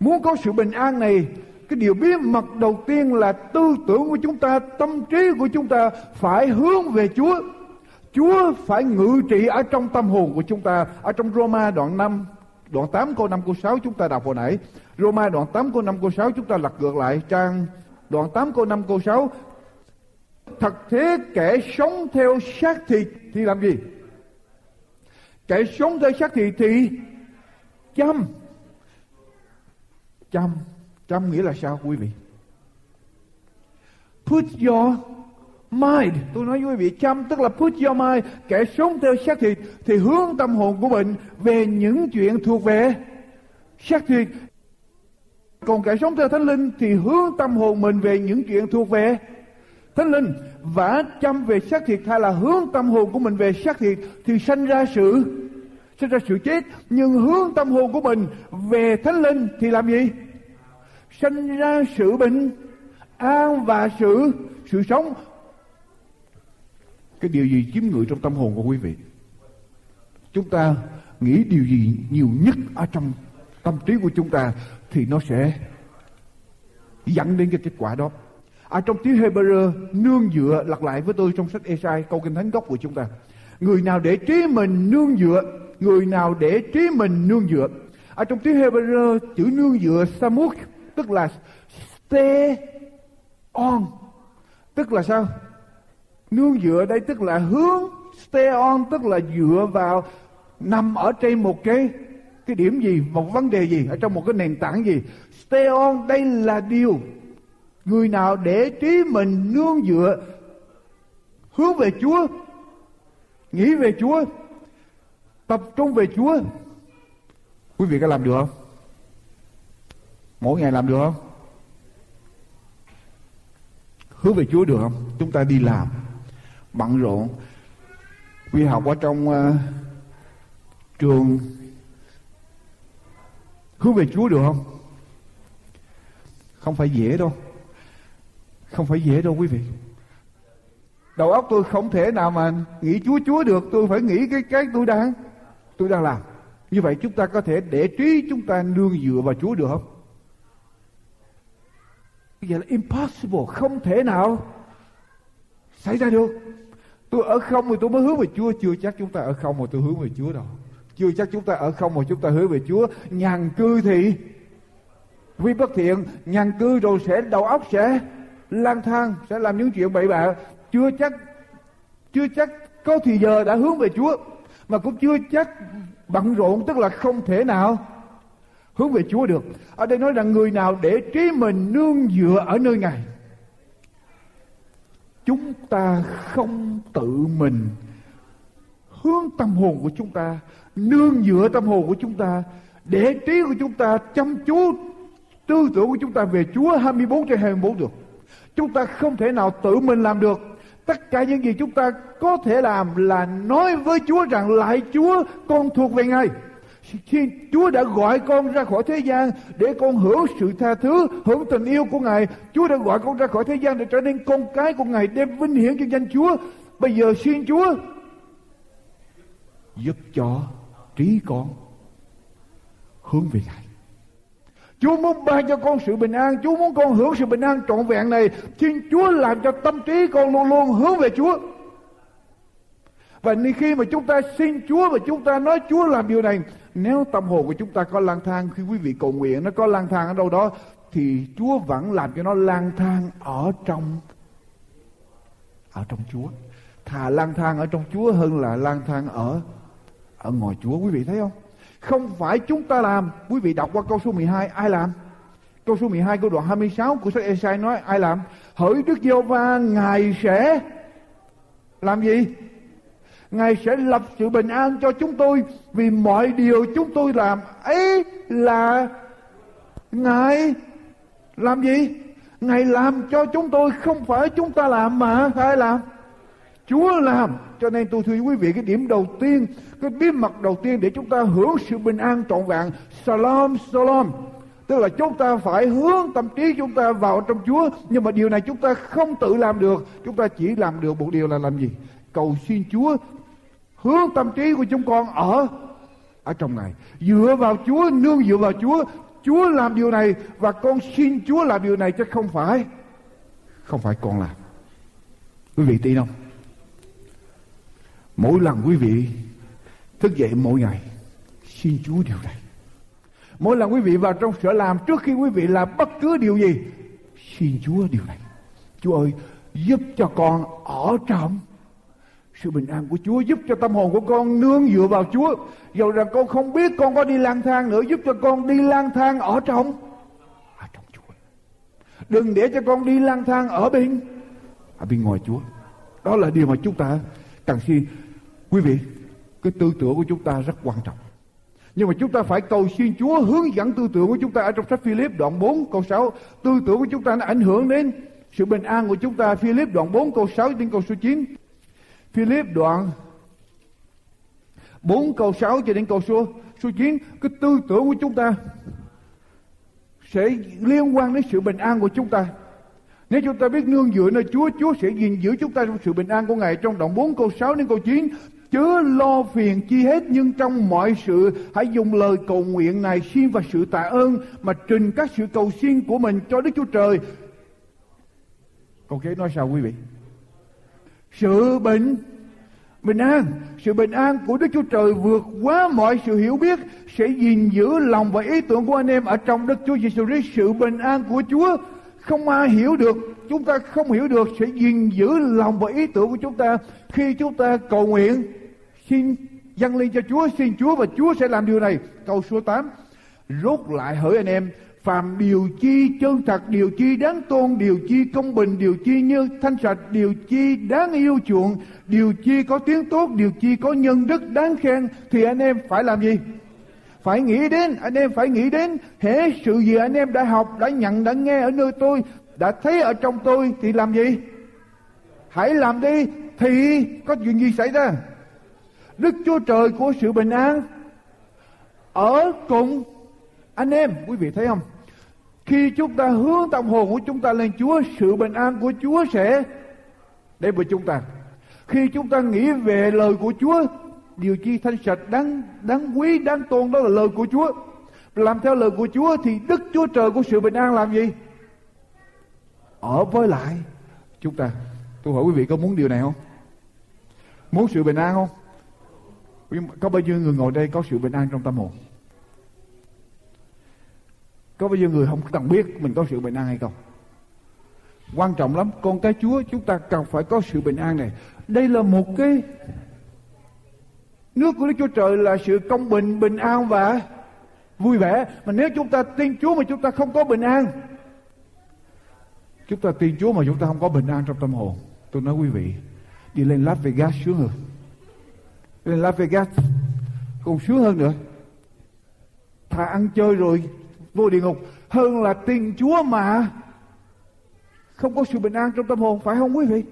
Muốn có sự bình an này, Cái điều bí mật đầu tiên là tư tưởng của chúng ta, Tâm trí của chúng ta phải hướng về Chúa. Chúa phải ngự trị ở trong tâm hồn của chúng ta. Ở trong Roma đoạn 5 Đoạn 8 câu 5 câu 6 chúng ta đọc hồi nãy. Roma đoạn 8 câu 5 câu 6 chúng ta lật ngược lại trang Đoạn 8 câu 5 câu 6 Thật thế kẻ sống theo xác thịt thì làm gì? kẻ sống theo xác thịt thì chăm. Chăm. Chăm nghĩa là sao, quý vị? Put your mind. Tôi nói với quý vị, chăm tức là put your mind. Kẻ sống theo xác thịt thì hướng tâm hồn của mình về những chuyện thuộc về xác thịt còn kẻ sống theo thánh linh thì hướng tâm hồn mình về những chuyện thuộc về thánh linh. Và chăm về xác thịt hay là hướng tâm hồn của mình về xác thịt thì sanh ra sự sinh ra sự chết. Nhưng hướng tâm hồn của mình về thánh linh thì làm gì? Sinh ra sự bình an và sự sự sống. Cái điều gì chiếm ngự trong tâm hồn của quý vị? Chúng ta nghĩ điều gì nhiều nhất ở trong tâm trí của chúng ta? Thì nó sẽ dẫn đến cái kết quả đó. À trong tiếng Hebrew, nương dựa lặp lại với tôi trong sách Esai, câu kinh thánh gốc của chúng ta. Người nào để trí mình nương dựa, người nào để trí mình nương dựa. À trong tiếng Hebrew, chữ nương dựa samuk tức là stay on. Tức là sao? Nương dựa đây tức là hướng, stay on, tức là dựa vào, nằm ở trên một cái cái điểm gì một vấn đề gì ở trong một cái nền tảng gì. Stay on đây là điều người nào để trí mình nương dựa hướng về Chúa nghĩ về Chúa tập trung về Chúa. Quý vị có làm được không? Mỗi ngày làm được không? Hướng về Chúa được không? Chúng ta đi làm. Bận rộn. Quy học ở trong uh, trường hướng về Chúa được không? Không phải dễ đâu. Không phải dễ đâu quý vị. Đầu óc tôi không thể nào mà nghĩ Chúa Chúa được, tôi phải nghĩ cái cái tôi đang tôi đang làm. Như vậy chúng ta có thể để trí chúng ta nương dựa vào Chúa được không? vậy là impossible, không thể nào xảy ra được. Tôi ở không thì tôi mới hướng về Chúa, chưa chắc chúng ta ở không mà tôi hướng về Chúa đâu. Chưa chắc chúng ta ở không mà chúng ta hướng về Chúa. Nhàn cư thì vì bất thiện, nhàn cư rồi sẽ đầu óc sẽ lang thang, sẽ làm những chuyện bậy bạ. Chưa chắc chưa chắc có thì giờ đã hướng về Chúa mà cũng chưa chắc bận rộn tức là không thể nào hướng về Chúa được. Ở đây nói rằng người nào để trí mình nương dựa ở nơi Ngài. Chúng ta không tự mình hướng tâm hồn của chúng ta, nương dựa tâm hồn của chúng ta, để trí của chúng ta chăm chú tư tưởng của chúng ta về Chúa 24 trên 24 được. Chúng ta không thể nào tự mình làm được. Tất cả những gì chúng ta có thể làm là nói với Chúa rằng lại Chúa con thuộc về Ngài. Khi Chúa đã gọi con ra khỏi thế gian để con hưởng sự tha thứ, hưởng tình yêu của Ngài. Chúa đã gọi con ra khỏi thế gian để trở nên con cái của Ngài đem vinh hiển cho danh Chúa. Bây giờ xin Chúa giúp cho trí con hướng về Ngài. Chúa muốn ban cho con sự bình an, Chúa muốn con hưởng sự bình an trọn vẹn này. Xin Chúa làm cho tâm trí con luôn luôn hướng về Chúa. Và khi mà chúng ta xin Chúa và chúng ta nói Chúa làm điều này, nếu tâm hồn của chúng ta có lang thang khi quý vị cầu nguyện nó có lang thang ở đâu đó thì Chúa vẫn làm cho nó lang thang ở trong ở trong Chúa. Thà lang thang ở trong Chúa hơn là lang thang ở ở ngoài Chúa quý vị thấy không? Không phải chúng ta làm, quý vị đọc qua câu số 12 ai làm? Câu số 12 câu đoạn 26 của sách Esai nói ai làm? Hỡi Đức Giêsu va Ngài sẽ làm gì? Ngài sẽ lập sự bình an cho chúng tôi vì mọi điều chúng tôi làm ấy là Ngài làm gì? Ngài làm cho chúng tôi không phải chúng ta làm mà ai làm? Chúa làm. Cho nên tôi thưa quý vị cái điểm đầu tiên, cái bí mật đầu tiên để chúng ta hưởng sự bình an trọn vẹn. Salam, salam. Tức là chúng ta phải hướng tâm trí chúng ta vào trong Chúa. Nhưng mà điều này chúng ta không tự làm được. Chúng ta chỉ làm được một điều là làm gì? Cầu xin Chúa hướng tâm trí của chúng con ở ở trong này dựa vào Chúa nương dựa vào Chúa Chúa làm điều này và con xin Chúa làm điều này chứ không phải không phải con làm quý vị tin không mỗi lần quý vị thức dậy mỗi ngày xin Chúa điều này mỗi lần quý vị vào trong sở làm trước khi quý vị làm bất cứ điều gì xin Chúa điều này Chúa ơi giúp cho con ở trong sự bình an của Chúa giúp cho tâm hồn của con nương dựa vào Chúa. Dầu rằng con không biết con có đi lang thang nữa giúp cho con đi lang thang ở trong ở trong Chúa. Đừng để cho con đi lang thang ở bên ở bên ngoài Chúa. Đó là điều mà chúng ta cần xin. Quý vị, cái tư tưởng của chúng ta rất quan trọng. Nhưng mà chúng ta phải cầu xin Chúa hướng dẫn tư tưởng của chúng ta ở trong sách Philip đoạn 4 câu 6. Tư tưởng của chúng ta nó ảnh hưởng đến sự bình an của chúng ta. Philip đoạn 4 câu 6 đến câu số 9. Philip đoạn 4 câu 6 cho đến câu số số 9 cái tư tưởng của chúng ta sẽ liên quan đến sự bình an của chúng ta. Nếu chúng ta biết nương dựa nơi Chúa, Chúa sẽ gìn giữ chúng ta trong sự bình an của Ngài trong đoạn 4 câu 6 đến câu 9. Chớ lo phiền chi hết, nhưng trong mọi sự, hãy dùng lời cầu nguyện này xin và sự tạ ơn mà trình các sự cầu xin của mình cho Đức Chúa Trời. Câu kế nói sao quý vị? sự bình bình an sự bình an của đức chúa trời vượt quá mọi sự hiểu biết, sẽ gìn giữ lòng và ý tưởng của anh em ở trong đức chúa giêsu christ sự bình an của chúa, không ai hiểu được, chúng ta không hiểu được, sẽ gìn giữ lòng và ý tưởng của chúng ta khi chúng ta cầu nguyện xin dâng lên cho chúa, xin chúa và chúa sẽ làm điều này. Câu số 8 rốt lại hỡi anh em, phàm điều chi chân thật, điều chi đáng tôn, điều chi công bình, điều chi như thanh sạch, điều chi đáng yêu chuộng, điều chi có tiếng tốt, điều chi có nhân đức đáng khen, thì anh em phải làm gì? Phải nghĩ đến, anh em phải nghĩ đến, hễ sự gì anh em đã học, đã nhận, đã nghe ở nơi tôi, đã thấy ở trong tôi thì làm gì? Hãy làm đi, thì có chuyện gì xảy ra? Đức chúa trời của sự bình an ở cùng anh em. Quý vị thấy không? Khi chúng ta hướng tâm hồn của chúng ta lên chúa, sự bình an của chúa sẽ đến với chúng ta. Khi chúng ta nghĩ về lời của chúa, điều chi thanh sạch, đáng đáng quý, đáng tôn, đó là lời của chúa. Làm theo lời của chúa thì đức chúa trời của sự bình an làm gì? Ở với lại chúng ta. Tôi hỏi quý vị có muốn điều này không? Muốn sự bình an không? Có bao nhiêu người ngồi đây có sự bình an trong tâm hồn? Có bao nhiêu người không cần biết mình có sự bình an hay không? Quan trọng lắm, con cái chúa, chúng ta cần phải có sự bình an này. Đây là một cái nước của đức chúa trời là sự công bình bình an và vui vẻ. Mà nếu chúng ta tin chúa mà chúng ta không có bình an, chúng ta tin chúa mà chúng ta không có bình an trong tâm hồn. Tôi nói quý vị, đi lên Las Vegas sướng hơn lên Las Vegas. Còn sướng hơn nữa. Thà ăn chơi rồi, vô địa ngục, hơn là tin Chúa mà. Không có sự bình an trong tâm hồn, phải không quý vị?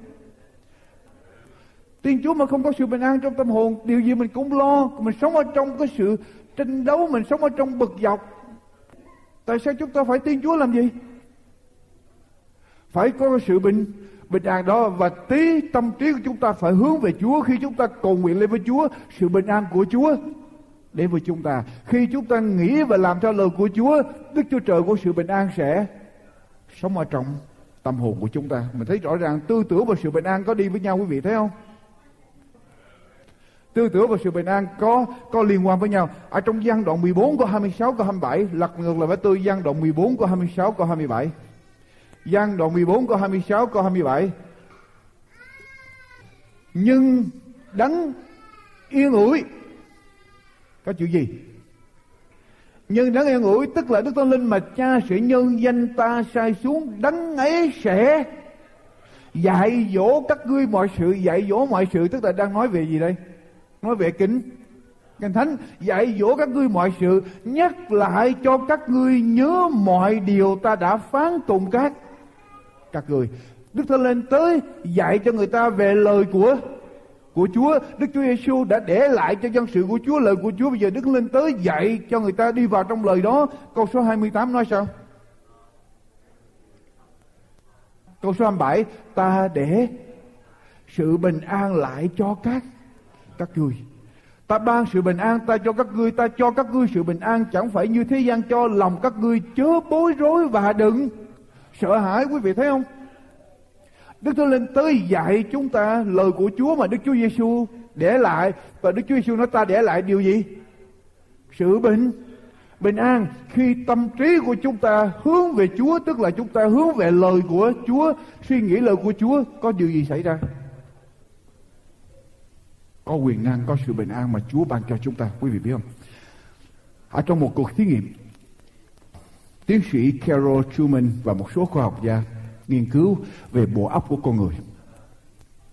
Tin Chúa mà không có sự bình an trong tâm hồn, điều gì mình cũng lo. Mình sống ở trong cái sự tranh đấu, mình sống ở trong bực dọc. Tại sao chúng ta phải tin Chúa làm gì? Phải có sự bình bình an đó và tí tâm trí của chúng ta phải hướng về Chúa. Khi chúng ta cầu nguyện lên với Chúa, sự bình an của Chúa đến với chúng ta. Khi chúng ta nghĩ và làm theo lời của Chúa, Đức Chúa Trời của sự bình an sẽ sống ở trong tâm hồn của chúng ta. Mình thấy rõ ràng tư tưởng và sự bình an có đi với nhau, quý vị thấy không? Tư tưởng và sự bình an có có liên quan với nhau. Ở trong gian đoạn 14 câu 26 câu 27 lật ngược lại với tôi gian đoạn 14 câu 26 câu 27 gian đoạn 14 câu 26 câu 27 nhưng đấng yên ủi, có chữ gì? Nhưng đấng yên ủi tức là đức thánh linh mà cha sẽ nhân danh ta sai xuống, đấng ấy sẽ dạy dỗ các ngươi mọi sự, dạy dỗ mọi sự. Tức là đang nói về gì đây? Nói về kính. Kinh thánh, dạy dỗ các ngươi mọi sự, nhắc lại cho các ngươi nhớ mọi điều ta đã phán tùng các các người đức thánh linh tới dạy cho người ta về lời của của Chúa. Đức Chúa Giêsu đã để lại cho dân sự của Chúa lời của Chúa. Bây giờ Đức Linh tới dạy cho người ta đi vào trong lời đó. Câu số 28 nói sao? Câu số 27 ta để sự bình an lại cho các các ngươi. Ta ban sự bình an ta cho các ngươi, ta cho các ngươi sự bình an chẳng phải như thế gian cho lòng các ngươi chớ bối rối và đừng sợ hãi quý vị thấy không? Đức Thánh Linh tới dạy chúng ta lời của Chúa mà Đức Chúa Giêsu để lại và Đức Chúa Giêsu nói ta để lại điều gì? Sự bình bình an khi tâm trí của chúng ta hướng về Chúa tức là chúng ta hướng về lời của Chúa, suy nghĩ lời của Chúa có điều gì xảy ra? Có quyền năng, có sự bình an mà Chúa ban cho chúng ta, quý vị biết không? Ở trong một cuộc thí nghiệm, tiến sĩ Carol Truman và một số khoa học gia nghiên cứu về bộ óc của con người.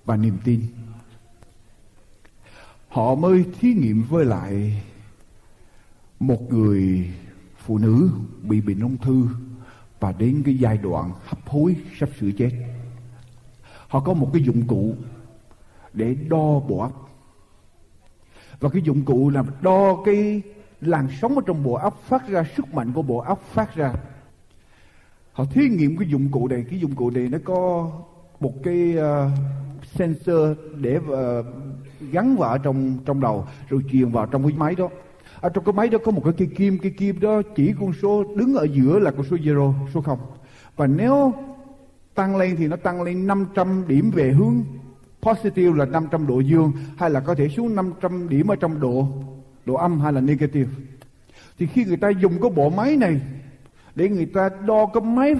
Và niềm tin. Họ mới thí nghiệm với lại một người phụ nữ bị bệnh ung thư và đến cái giai đoạn hấp hối sắp sửa chết. Họ có một cái dụng cụ để đo bộ óc. Và cái dụng cụ là đo cái làn sóng ở trong bộ óc phát ra sức mạnh của bộ óc phát ra. Họ thí nghiệm cái dụng cụ này. Cái dụng cụ này nó có một cái uh, sensor để uh, gắn vào trong trong đầu rồi truyền vào trong cái máy đó. Ở trong cái máy đó có một cái cây kim. Cái kim đó chỉ con số đứng ở giữa là con số zero số không. Và nếu tăng lên thì nó tăng lên 500 điểm về hướng positive là 500 độ dương hay là có thể xuống 500 điểm ở trong độ độ âm hay là negative? Thì khi người ta dùng cái bộ máy này để người ta đo cái máy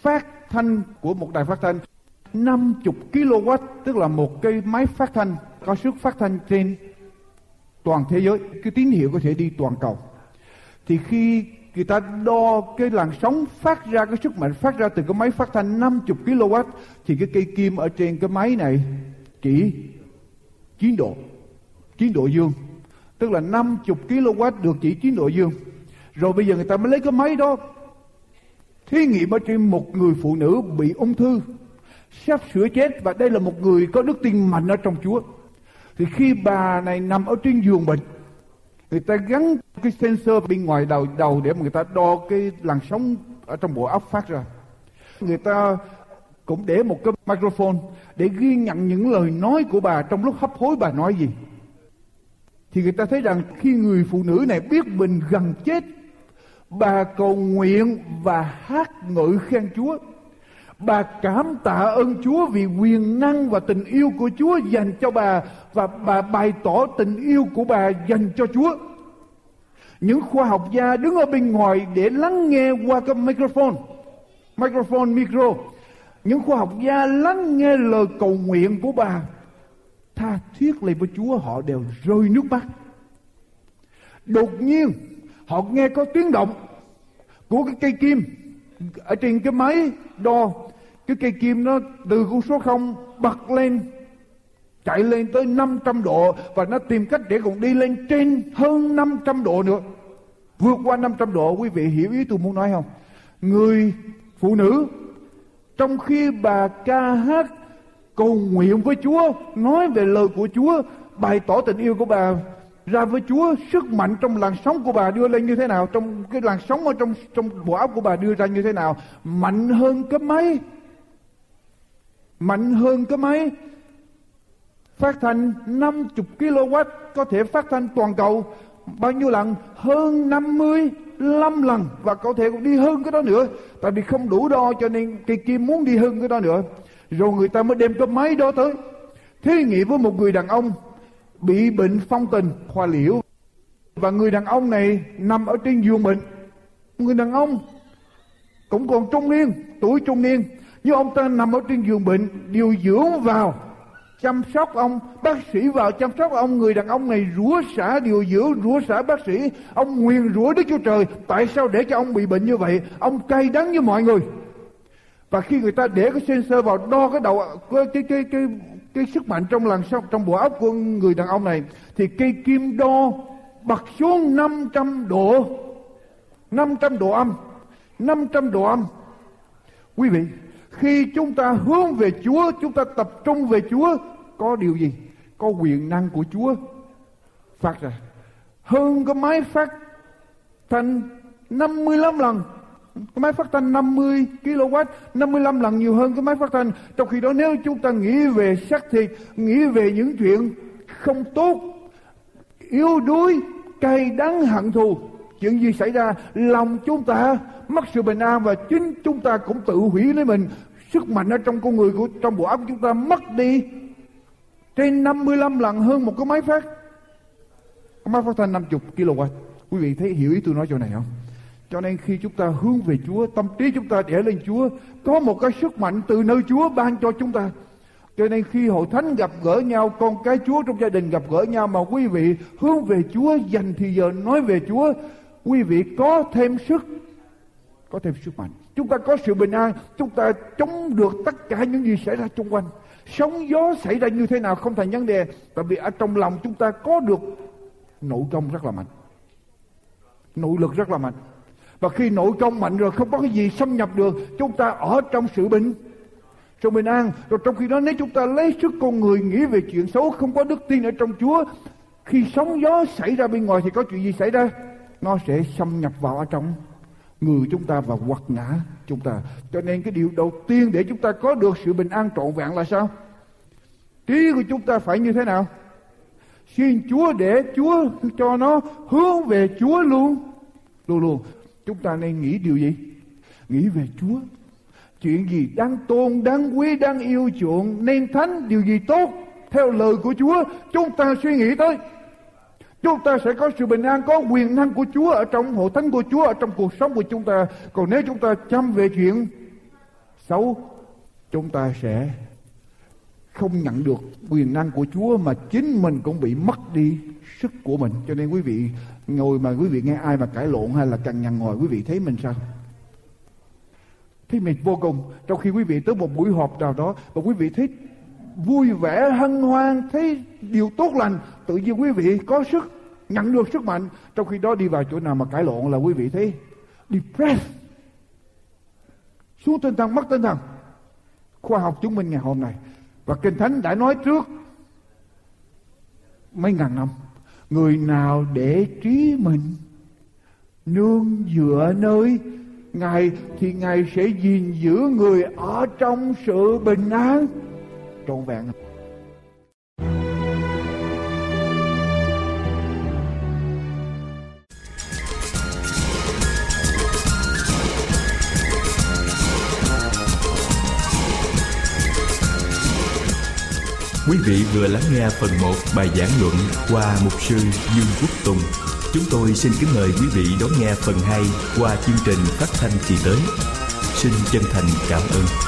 phát thanh của một đài phát thanh 50 kW tức là một cái máy phát thanh, có sức phát thanh trên toàn thế giới, cái tín hiệu có thể đi toàn cầu. Thì khi người ta đo cái làn sóng phát ra, cái sức mạnh phát ra từ cái máy phát thanh 50 kW thì cái cây kim ở trên cái máy này chỉ 9 độ 9 độ dương tức là 50 kW được chỉ chín độ dương. Rồi bây giờ người ta mới lấy cái máy đó. Thí nghiệm ở trên một người phụ nữ bị ung thư, sắp sửa chết và đây là một người có đức tin mạnh ở trong Chúa. Thì khi bà này nằm ở trên giường bệnh, người ta gắn cái sensor bên ngoài đầu đầu để mà người ta đo cái làn sóng ở trong bộ óc phát ra. Người ta cũng để một cái microphone để ghi nhận những lời nói của bà trong lúc hấp hối bà nói gì thì người ta thấy rằng khi người phụ nữ này biết mình gần chết, bà cầu nguyện và hát ngợi khen Chúa. Bà cảm tạ ơn Chúa vì quyền năng và tình yêu của Chúa dành cho bà và bà bày tỏ tình yêu của bà dành cho Chúa. Những khoa học gia đứng ở bên ngoài để lắng nghe qua cái microphone. Microphone micro. Những khoa học gia lắng nghe lời cầu nguyện của bà tha thiết lên với Chúa, họ đều rơi nước mắt. Đột nhiên, họ nghe có tiếng động của cái cây kim ở trên cái máy đo. Cái cây kim nó từ con số 0 bật lên, chạy lên tới 500 độ và nó tìm cách để còn đi lên trên hơn 500 độ nữa. Vượt qua 500 độ, quý vị hiểu ý tôi muốn nói không? Người phụ nữ, trong khi bà ca hát cầu nguyện với Chúa, nói về lời của Chúa, bày tỏ tình yêu của bà, ra với Chúa, sức mạnh trong làn sóng của bà đưa lên như thế nào, trong cái làn sóng ở trong trong bộ óc của bà đưa ra như thế nào. Mạnh hơn cái máy. Mạnh hơn cái máy. Phát thanh 50 kW có thể phát thanh toàn cầu. Bao nhiêu lần? Hơn 55 lần. Và có thể còn đi hơn cái đó nữa. Tại vì không đủ đo cho nên cây kim muốn đi hơn cái đó nữa rồi người ta mới đem cái máy đó tới. Thí nghiệm với một người đàn ông bị bệnh phong tình, khoa liễu. Và người đàn ông này nằm ở trên giường bệnh. Người đàn ông cũng còn trung niên, tuổi trung niên. Nhưng ông ta nằm ở trên giường bệnh, điều dưỡng vào, chăm sóc ông. Bác sĩ vào chăm sóc ông, người đàn ông này rủa xả điều dưỡng, rủa xả bác sĩ. Ông nguyền rủa đức chúa trời, tại sao để cho ông bị bệnh như vậy? Ông cay đắng như mọi người và khi người ta để cái sensor vào đo cái đầu cái cái cái cái, cái sức mạnh trong làn sóng trong bộ óc của người đàn ông này thì cây kim đo bật xuống 500 độ 500 độ âm 500 độ âm. Quý vị khi chúng ta hướng về Chúa chúng ta tập trung về Chúa có điều gì? Có quyền năng của Chúa phát ra. Hơn cái máy phát thành 55 lần cái máy phát thanh 50 kW 55 lần nhiều hơn cái máy phát thanh. Trong khi đó, nếu chúng ta nghĩ về xác thịt, nghĩ về những chuyện không tốt, yếu đuối, cay đắng, hận thù, chuyện gì xảy ra, lòng chúng ta mất sự bình an và chính chúng ta cũng tự hủy lấy mình. Sức mạnh ở trong con người của, trong bộ óc chúng ta mất đi trên 55 lần hơn một cái máy phát, cái máy phát thanh 50 kW quý vị thấy hiểu ý tôi nói chỗ này không? Cho nên khi chúng ta hướng về Chúa, tâm trí chúng ta để lên Chúa, có một cái sức mạnh từ nơi Chúa ban cho chúng ta. Cho nên khi hội thánh gặp gỡ nhau, con cái Chúa trong gia đình gặp gỡ nhau mà quý vị hướng về Chúa, dành thì giờ nói về Chúa, quý vị có thêm sức, có thêm sức mạnh. Chúng ta có sự bình an, chúng ta chống được tất cả những gì xảy ra xung quanh. Sóng gió xảy ra như thế nào không thành vấn đề, tại vì ở trong lòng chúng ta có được nội công rất là mạnh. Nội lực rất là mạnh và khi nội công mạnh rồi, không có cái gì xâm nhập được, chúng ta ở trong sự bình. Sự bình an. Rồi trong khi đó, nếu chúng ta lấy sức con người nghĩ về chuyện xấu, không có đức tin ở trong Chúa, khi sóng gió xảy ra bên ngoài thì có chuyện gì xảy ra? Nó sẽ xâm nhập vào ở trong. Người chúng ta và quật ngã chúng ta. Cho nên cái điều đầu tiên để chúng ta có được sự bình an trọn vẹn là sao? Trí của chúng ta phải như thế nào? Xin Chúa để Chúa cho nó hướng về Chúa luôn. Luôn luôn chúng ta nên nghĩ điều gì? Nghĩ về Chúa. Chuyện gì đáng tôn đáng quý đáng yêu chuộng nên thánh điều gì tốt? Theo lời của Chúa chúng ta suy nghĩ tới. Chúng ta sẽ có sự bình an, có quyền năng của Chúa ở trong hội thánh của Chúa, ở trong cuộc sống của chúng ta. Còn nếu chúng ta chăm về chuyện xấu, chúng ta sẽ không nhận được quyền năng của Chúa mà chính mình cũng bị mất đi sức của mình. Cho nên quý vị ngồi mà quý vị nghe ai mà cãi lộn hay là cằn nhằn ngồi, quý vị thấy mình sao? Thấy mình vô cùng. Trong khi quý vị tới một buổi họp nào đó và quý vị thấy vui vẻ hân hoan thấy điều tốt lành tự nhiên quý vị có sức nhận được sức mạnh trong khi đó đi vào chỗ nào mà cãi lộn là quý vị thấy depressed xuống tinh thần mất tinh thần khoa học chứng minh ngày hôm nay và kinh thánh đã nói trước mấy ngàn năm, người nào để trí mình nương dựa nơi ngài thì ngài sẽ gìn giữ người ở trong sự bình an, trọn vẹn.
Quý vị vừa lắng nghe phần 1 bài giảng luận qua mục sư Dương Quốc Tùng. Chúng tôi xin kính mời quý vị đón nghe phần 2 qua chương trình phát thanh kỳ tới. Xin chân thành cảm ơn.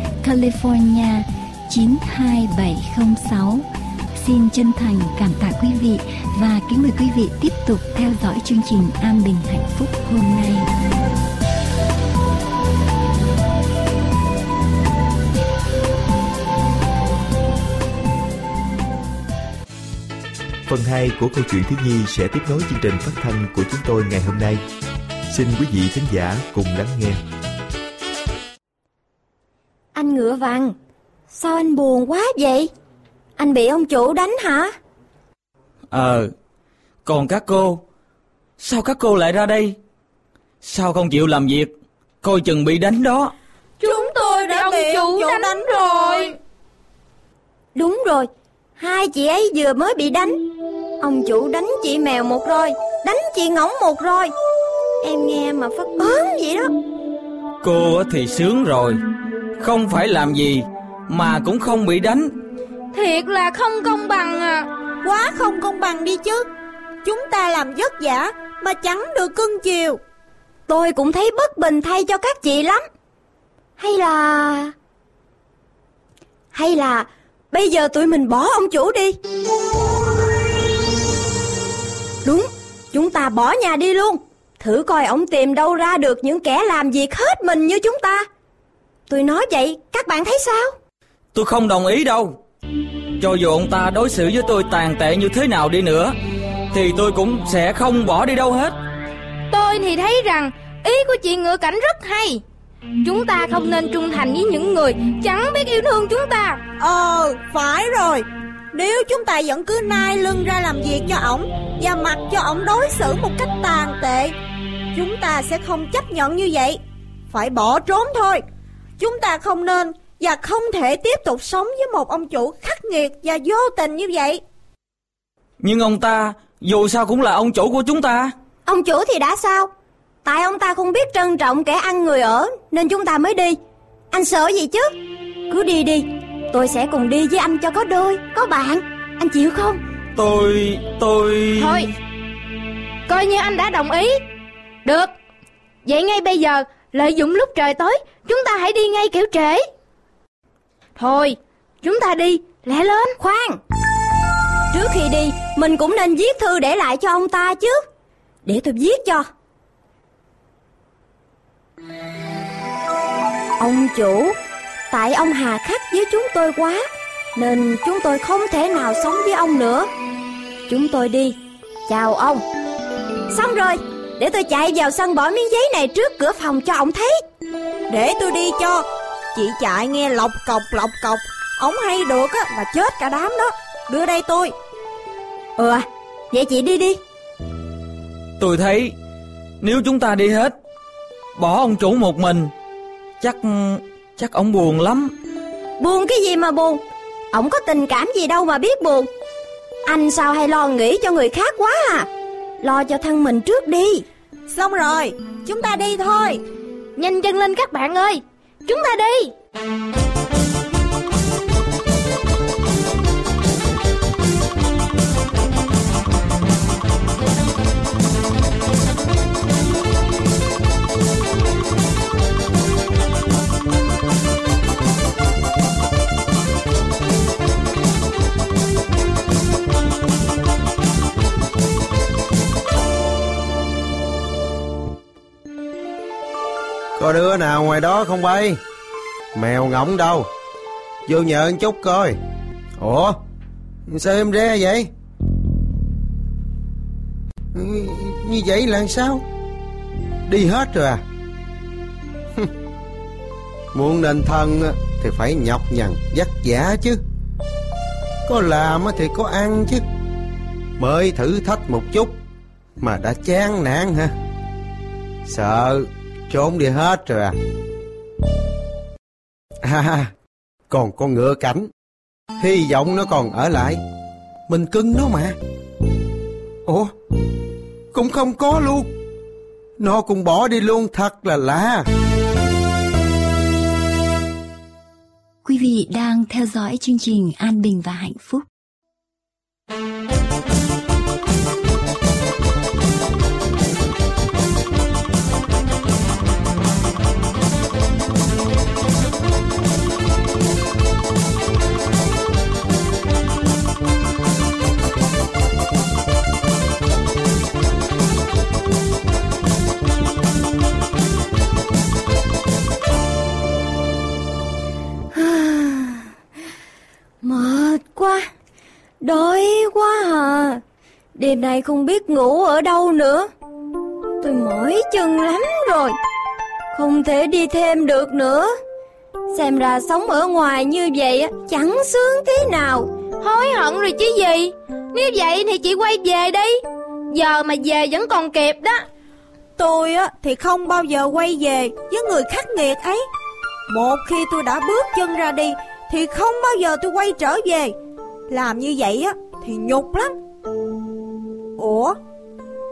California 92706. Xin chân thành cảm tạ quý vị và kính mời quý vị tiếp tục theo dõi chương trình An Bình Hạnh Phúc hôm nay.
Phần 2 của câu chuyện thiếu nhi sẽ tiếp nối chương trình phát thanh của chúng tôi ngày hôm nay. Xin quý vị khán giả cùng lắng nghe.
Anh ngựa vàng, sao anh buồn quá vậy? Anh bị ông chủ đánh hả?
Ờ, còn các cô, sao các cô lại ra đây? Sao không chịu làm việc? Coi chừng bị đánh đó.
Chúng tôi đã bị ông chủ đánh rồi.
Đúng rồi, hai chị ấy vừa mới bị đánh. Ông chủ đánh chị mèo một roi, đánh chị ngỗng một roi. Em nghe mà phát ớn vậy đó.
Cô á thì sướng rồi, không phải làm gì mà cũng không bị đánh.
Thiệt là không công bằng à.
Quá không công bằng đi chứ. Chúng ta làm vất vả mà chẳng được cưng chiều.
Tôi cũng thấy bất bình thay cho các chị lắm. Hay là... Hay là bây giờ tụi mình bỏ ông chủ đi. Đúng, chúng ta bỏ nhà đi luôn. Thử coi ông tìm đâu ra được những kẻ làm việc hết mình như chúng ta. Tôi nói vậy, các bạn thấy sao?
Tôi không đồng ý đâu. Cho dù ông ta đối xử với tôi tàn tệ như thế nào đi nữa, thì tôi cũng sẽ không bỏ đi đâu hết.
Tôi thì thấy rằng ý của chị Ngựa Cảnh rất hay. Chúng ta không nên trung thành với những người chẳng biết yêu thương chúng ta.
Ờ, phải rồi. Nếu chúng ta vẫn cứ nai lưng ra làm việc cho ổng và mặc cho ổng đối xử một cách tàn tệ, chúng ta sẽ không chấp nhận như vậy. Phải bỏ trốn thôi. Chúng ta không nên và không thể tiếp tục sống với một ông chủ khắc nghiệt và vô tình như vậy.
Nhưng ông ta dù sao cũng là ông chủ của chúng ta.
Ông chủ thì đã sao? Tại ông ta không biết trân trọng kẻ ăn người ở nên chúng ta mới đi. Anh sợ gì chứ? Cứ đi đi, tôi sẽ cùng đi với anh cho có đôi, có bạn. Anh chịu không?
Tôi... tôi...
Thôi, coi như anh đã đồng ý. Được, vậy ngay bây giờ, lợi dụng lúc trời tối, chúng ta hãy đi ngay kiểu trễ. Thôi, Chúng ta đi, lẹ lên.
Khoan. Trước khi đi Mình cũng nên viết thư để lại cho ông ta chứ. Để tôi viết cho. Ông chủ Tại ông hà khắc với chúng tôi quá Nên chúng tôi không thể nào sống với ông nữa. Chúng tôi đi. Chào ông. Xong rồi. Để tôi chạy vào sân bỏ miếng giấy này trước cửa phòng cho ông thấy.
Để tôi đi cho. Chị chạy nghe lọc cọc lọc cọc. Ông hay được á là chết cả đám đó. Đưa đây tôi.
Ừ à Vậy chị đi đi.
Tôi thấy nếu chúng ta đi hết Bỏ ông chủ một mình Chắc chắc ông buồn lắm.
Buồn cái gì mà buồn? Ông có tình cảm gì đâu mà biết buồn. Anh sao hay lo nghĩ cho người khác quá à Lo cho thân mình trước đi.
Xong rồi Chúng ta đi thôi.
Nhanh chân lên các bạn ơi Chúng ta đi
Có đứa nào ngoài đó không bay? Mèo ngỗng đâu. Vô nhờ một chút coi. Ủa? Sao em re vậy? Ừ, như vậy là sao? Đi hết rồi à? Muốn nên thân Thì phải nhọc nhằn, vất vả chứ. Có làm thì có ăn chứ. Mới thử thách một chút, Mà đã chán nản hả? Sợ Trốn đi hết rồi à? À Còn con ngựa cảnh. Hy vọng nó còn ở lại. Mình cưng nó mà. Ủa? Cũng không có luôn. Nó cũng bỏ đi luôn, thật là lạ.
Quý vị đang theo dõi chương trình An Bình và Hạnh Phúc.
Mệt quá. Đói quá à. Đêm nay không biết ngủ ở đâu nữa. Tôi mỏi chân lắm rồi. Không thể đi thêm được nữa. Xem ra sống ở ngoài như vậy chẳng sướng thế nào.
Hối hận rồi chứ gì. Nếu vậy thì chị quay về đi. Giờ mà về vẫn còn kịp đó.
Tôi á thì không bao giờ quay về với người khắc nghiệt ấy. Một khi tôi đã bước chân ra đi thì không bao giờ tôi quay trở về. Làm như vậy á, thì nhục lắm. Ủa,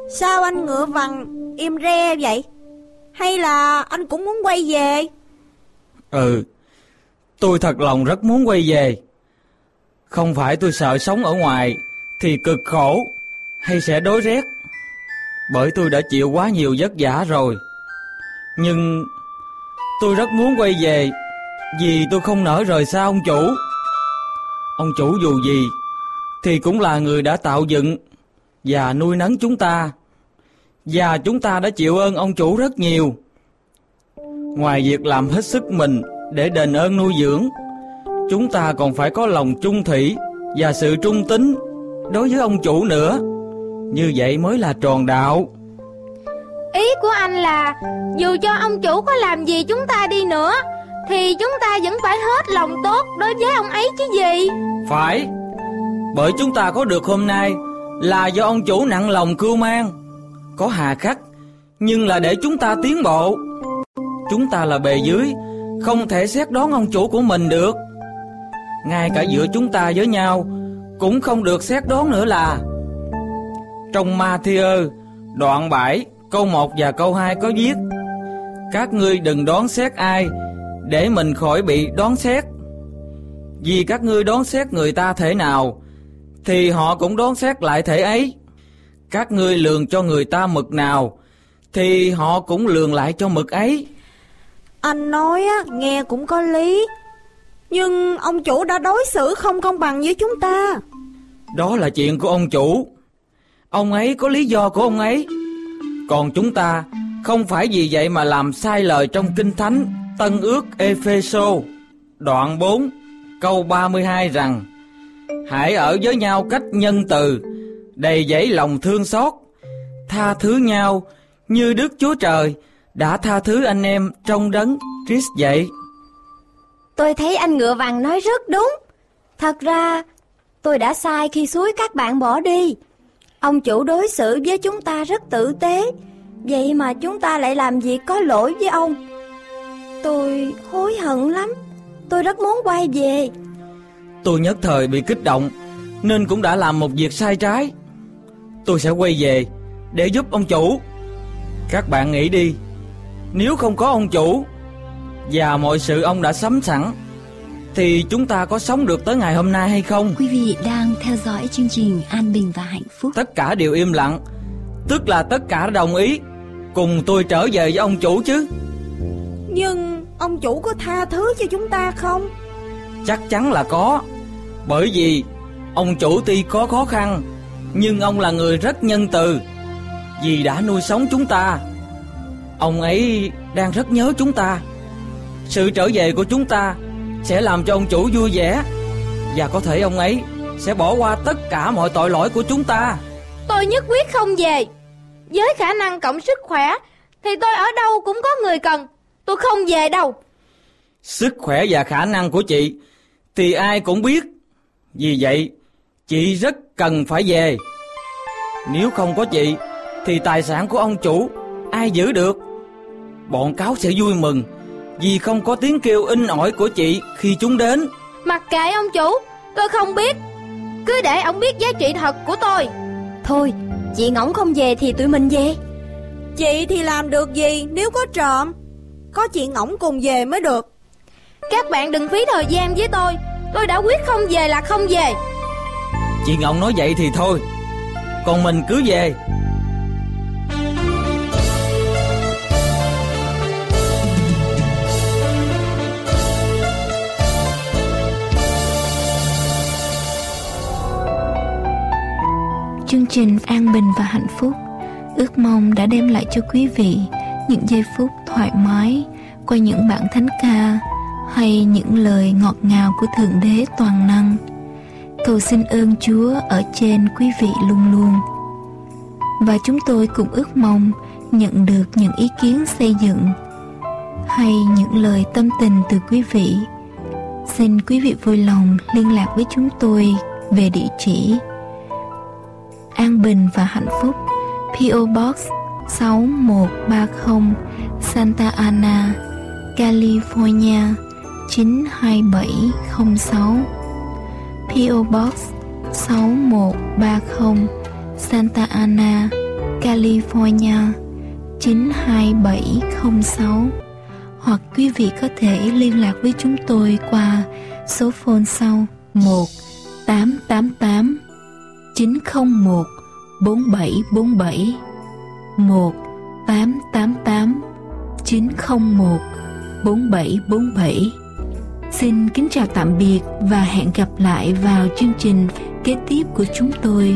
Sao anh ngựa vằn im re vậy? Hay là anh cũng muốn quay về?
Ừ Tôi thật lòng rất muốn quay về. Không phải tôi sợ sống ở ngoài Thì cực khổ Hay sẽ đói rét. Bởi tôi đã chịu quá nhiều vất vả rồi. Nhưng Tôi rất muốn quay về vì tôi không nỡ rời xa ông chủ Ông chủ dù gì Thì cũng là người đã tạo dựng Và nuôi nấng chúng ta Và chúng ta đã chịu ơn ông chủ rất nhiều Ngoài việc làm hết sức mình để đền ơn nuôi dưỡng, chúng ta còn phải có lòng trung thủy và sự trung tín đối với ông chủ nữa. Như vậy mới là tròn đạo.
Ý của anh là dù cho ông chủ có làm gì chúng ta đi nữa thì chúng ta vẫn phải hết lòng tốt đối với ông ấy chứ gì.
Phải. Bởi chúng ta có được hôm nay là do ông chủ nặng lòng cưu mang, có hà khắc nhưng là để chúng ta tiến bộ. Chúng ta là bề dưới không thể xét đoán ông chủ của mình được. Ngay cả giữa chúng ta với nhau cũng không được xét đoán nữa là. Trong Matthew đoạn 7 câu 1 và câu 2 có viết Các ngươi đừng đoán xét ai để mình khỏi bị đoán xét. Vì các ngươi đoán xét người ta thể nào thì họ cũng đoán xét lại thể ấy. Các ngươi lường cho người ta mực nào thì họ cũng lường lại cho mực ấy.
Anh nói á, nghe cũng có lý Nhưng ông chủ đã đối xử không công bằng với chúng ta
Đó là chuyện của ông chủ Ông ấy có lý do của ông ấy Còn chúng ta không phải vì vậy mà làm sai lời trong Kinh Thánh Tân ước Epheso Đoạn 4 câu 32 rằng Hãy ở với nhau cách nhân từ Đầy dẫy lòng thương xót Tha thứ nhau Như Đức Chúa Trời Đã tha thứ anh em trong đấng Christ vậy
Tôi thấy anh ngựa vàng nói rất đúng. Thật ra, tôi đã sai khi suối các bạn bỏ đi. Ông chủ đối xử với chúng ta rất tử tế. Vậy mà chúng ta lại làm việc có lỗi với ông. Tôi hối hận lắm. Tôi rất muốn quay về.
Tôi nhất thời bị kích động Nên cũng đã làm một việc sai trái Tôi sẽ quay về Để giúp ông chủ Các bạn nghĩ đi Nếu không có ông chủ Và mọi sự ông đã sắm sẵn Thì chúng ta có sống được tới ngày hôm nay hay không
Quý vị đang theo dõi chương trình An Bình và Hạnh Phúc.
Tất cả đều im lặng Tức là tất cả đồng ý Cùng tôi trở về với ông chủ chứ
Nhưng ông chủ có tha thứ cho chúng ta không?
Chắc chắn là có. Bởi vì Ông chủ tuy có khó khăn Nhưng ông là người rất nhân từ. Vì đã nuôi sống chúng ta Ông ấy đang rất nhớ chúng ta. Sự trở về của chúng ta Sẽ làm cho ông chủ vui vẻ Và có thể ông ấy Sẽ bỏ qua tất cả mọi tội lỗi của chúng ta.
Tôi nhất quyết không về. Với khả năng cộng sức khỏe Thì tôi ở đâu cũng có người cần Tôi không về đâu.
Sức khỏe và khả năng của chị Thì ai cũng biết. Vì vậy Chị rất cần phải về. Nếu không có chị Thì tài sản của ông chủ Ai giữ được? Bọn cáo sẽ vui mừng Vì không có tiếng kêu in ỏi của chị Khi chúng đến.
Mặc kệ ông chủ Tôi không biết. Cứ để ông biết giá trị thật của tôi.
Thôi, chị ngỗng không về thì tụi mình về.
Chị thì làm được gì nếu có trộm Có chị ngỗng cùng về mới được.
Các bạn đừng phí thời gian với tôi. Tôi đã quyết không về là không về.
Chị Ngọc nói vậy thì thôi. Còn mình cứ về.
Chương trình An Bình và Hạnh Phúc ước mong đã đem lại cho quý vị những giây phút thoải mái qua những bản thánh ca hay những lời ngọt ngào của Thượng Đế Toàn Năng. Cầu xin ơn Chúa ở trên quý vị luôn luôn. Và chúng tôi cũng ước mong nhận được những ý kiến xây dựng hay những lời tâm tình từ quý vị. Xin quý vị vui lòng liên lạc với chúng tôi về địa chỉ An Bình và Hạnh Phúc PO Box 6130 Santa Ana, California 92706 PO Box 6130 Santa Ana, California 92706 hoặc quý vị có thể liên lạc với chúng tôi qua số phone sau 1 888 901 4747 1 888 901 4747 Xin kính chào tạm biệt và hẹn gặp lại vào chương trình kế tiếp của chúng tôi.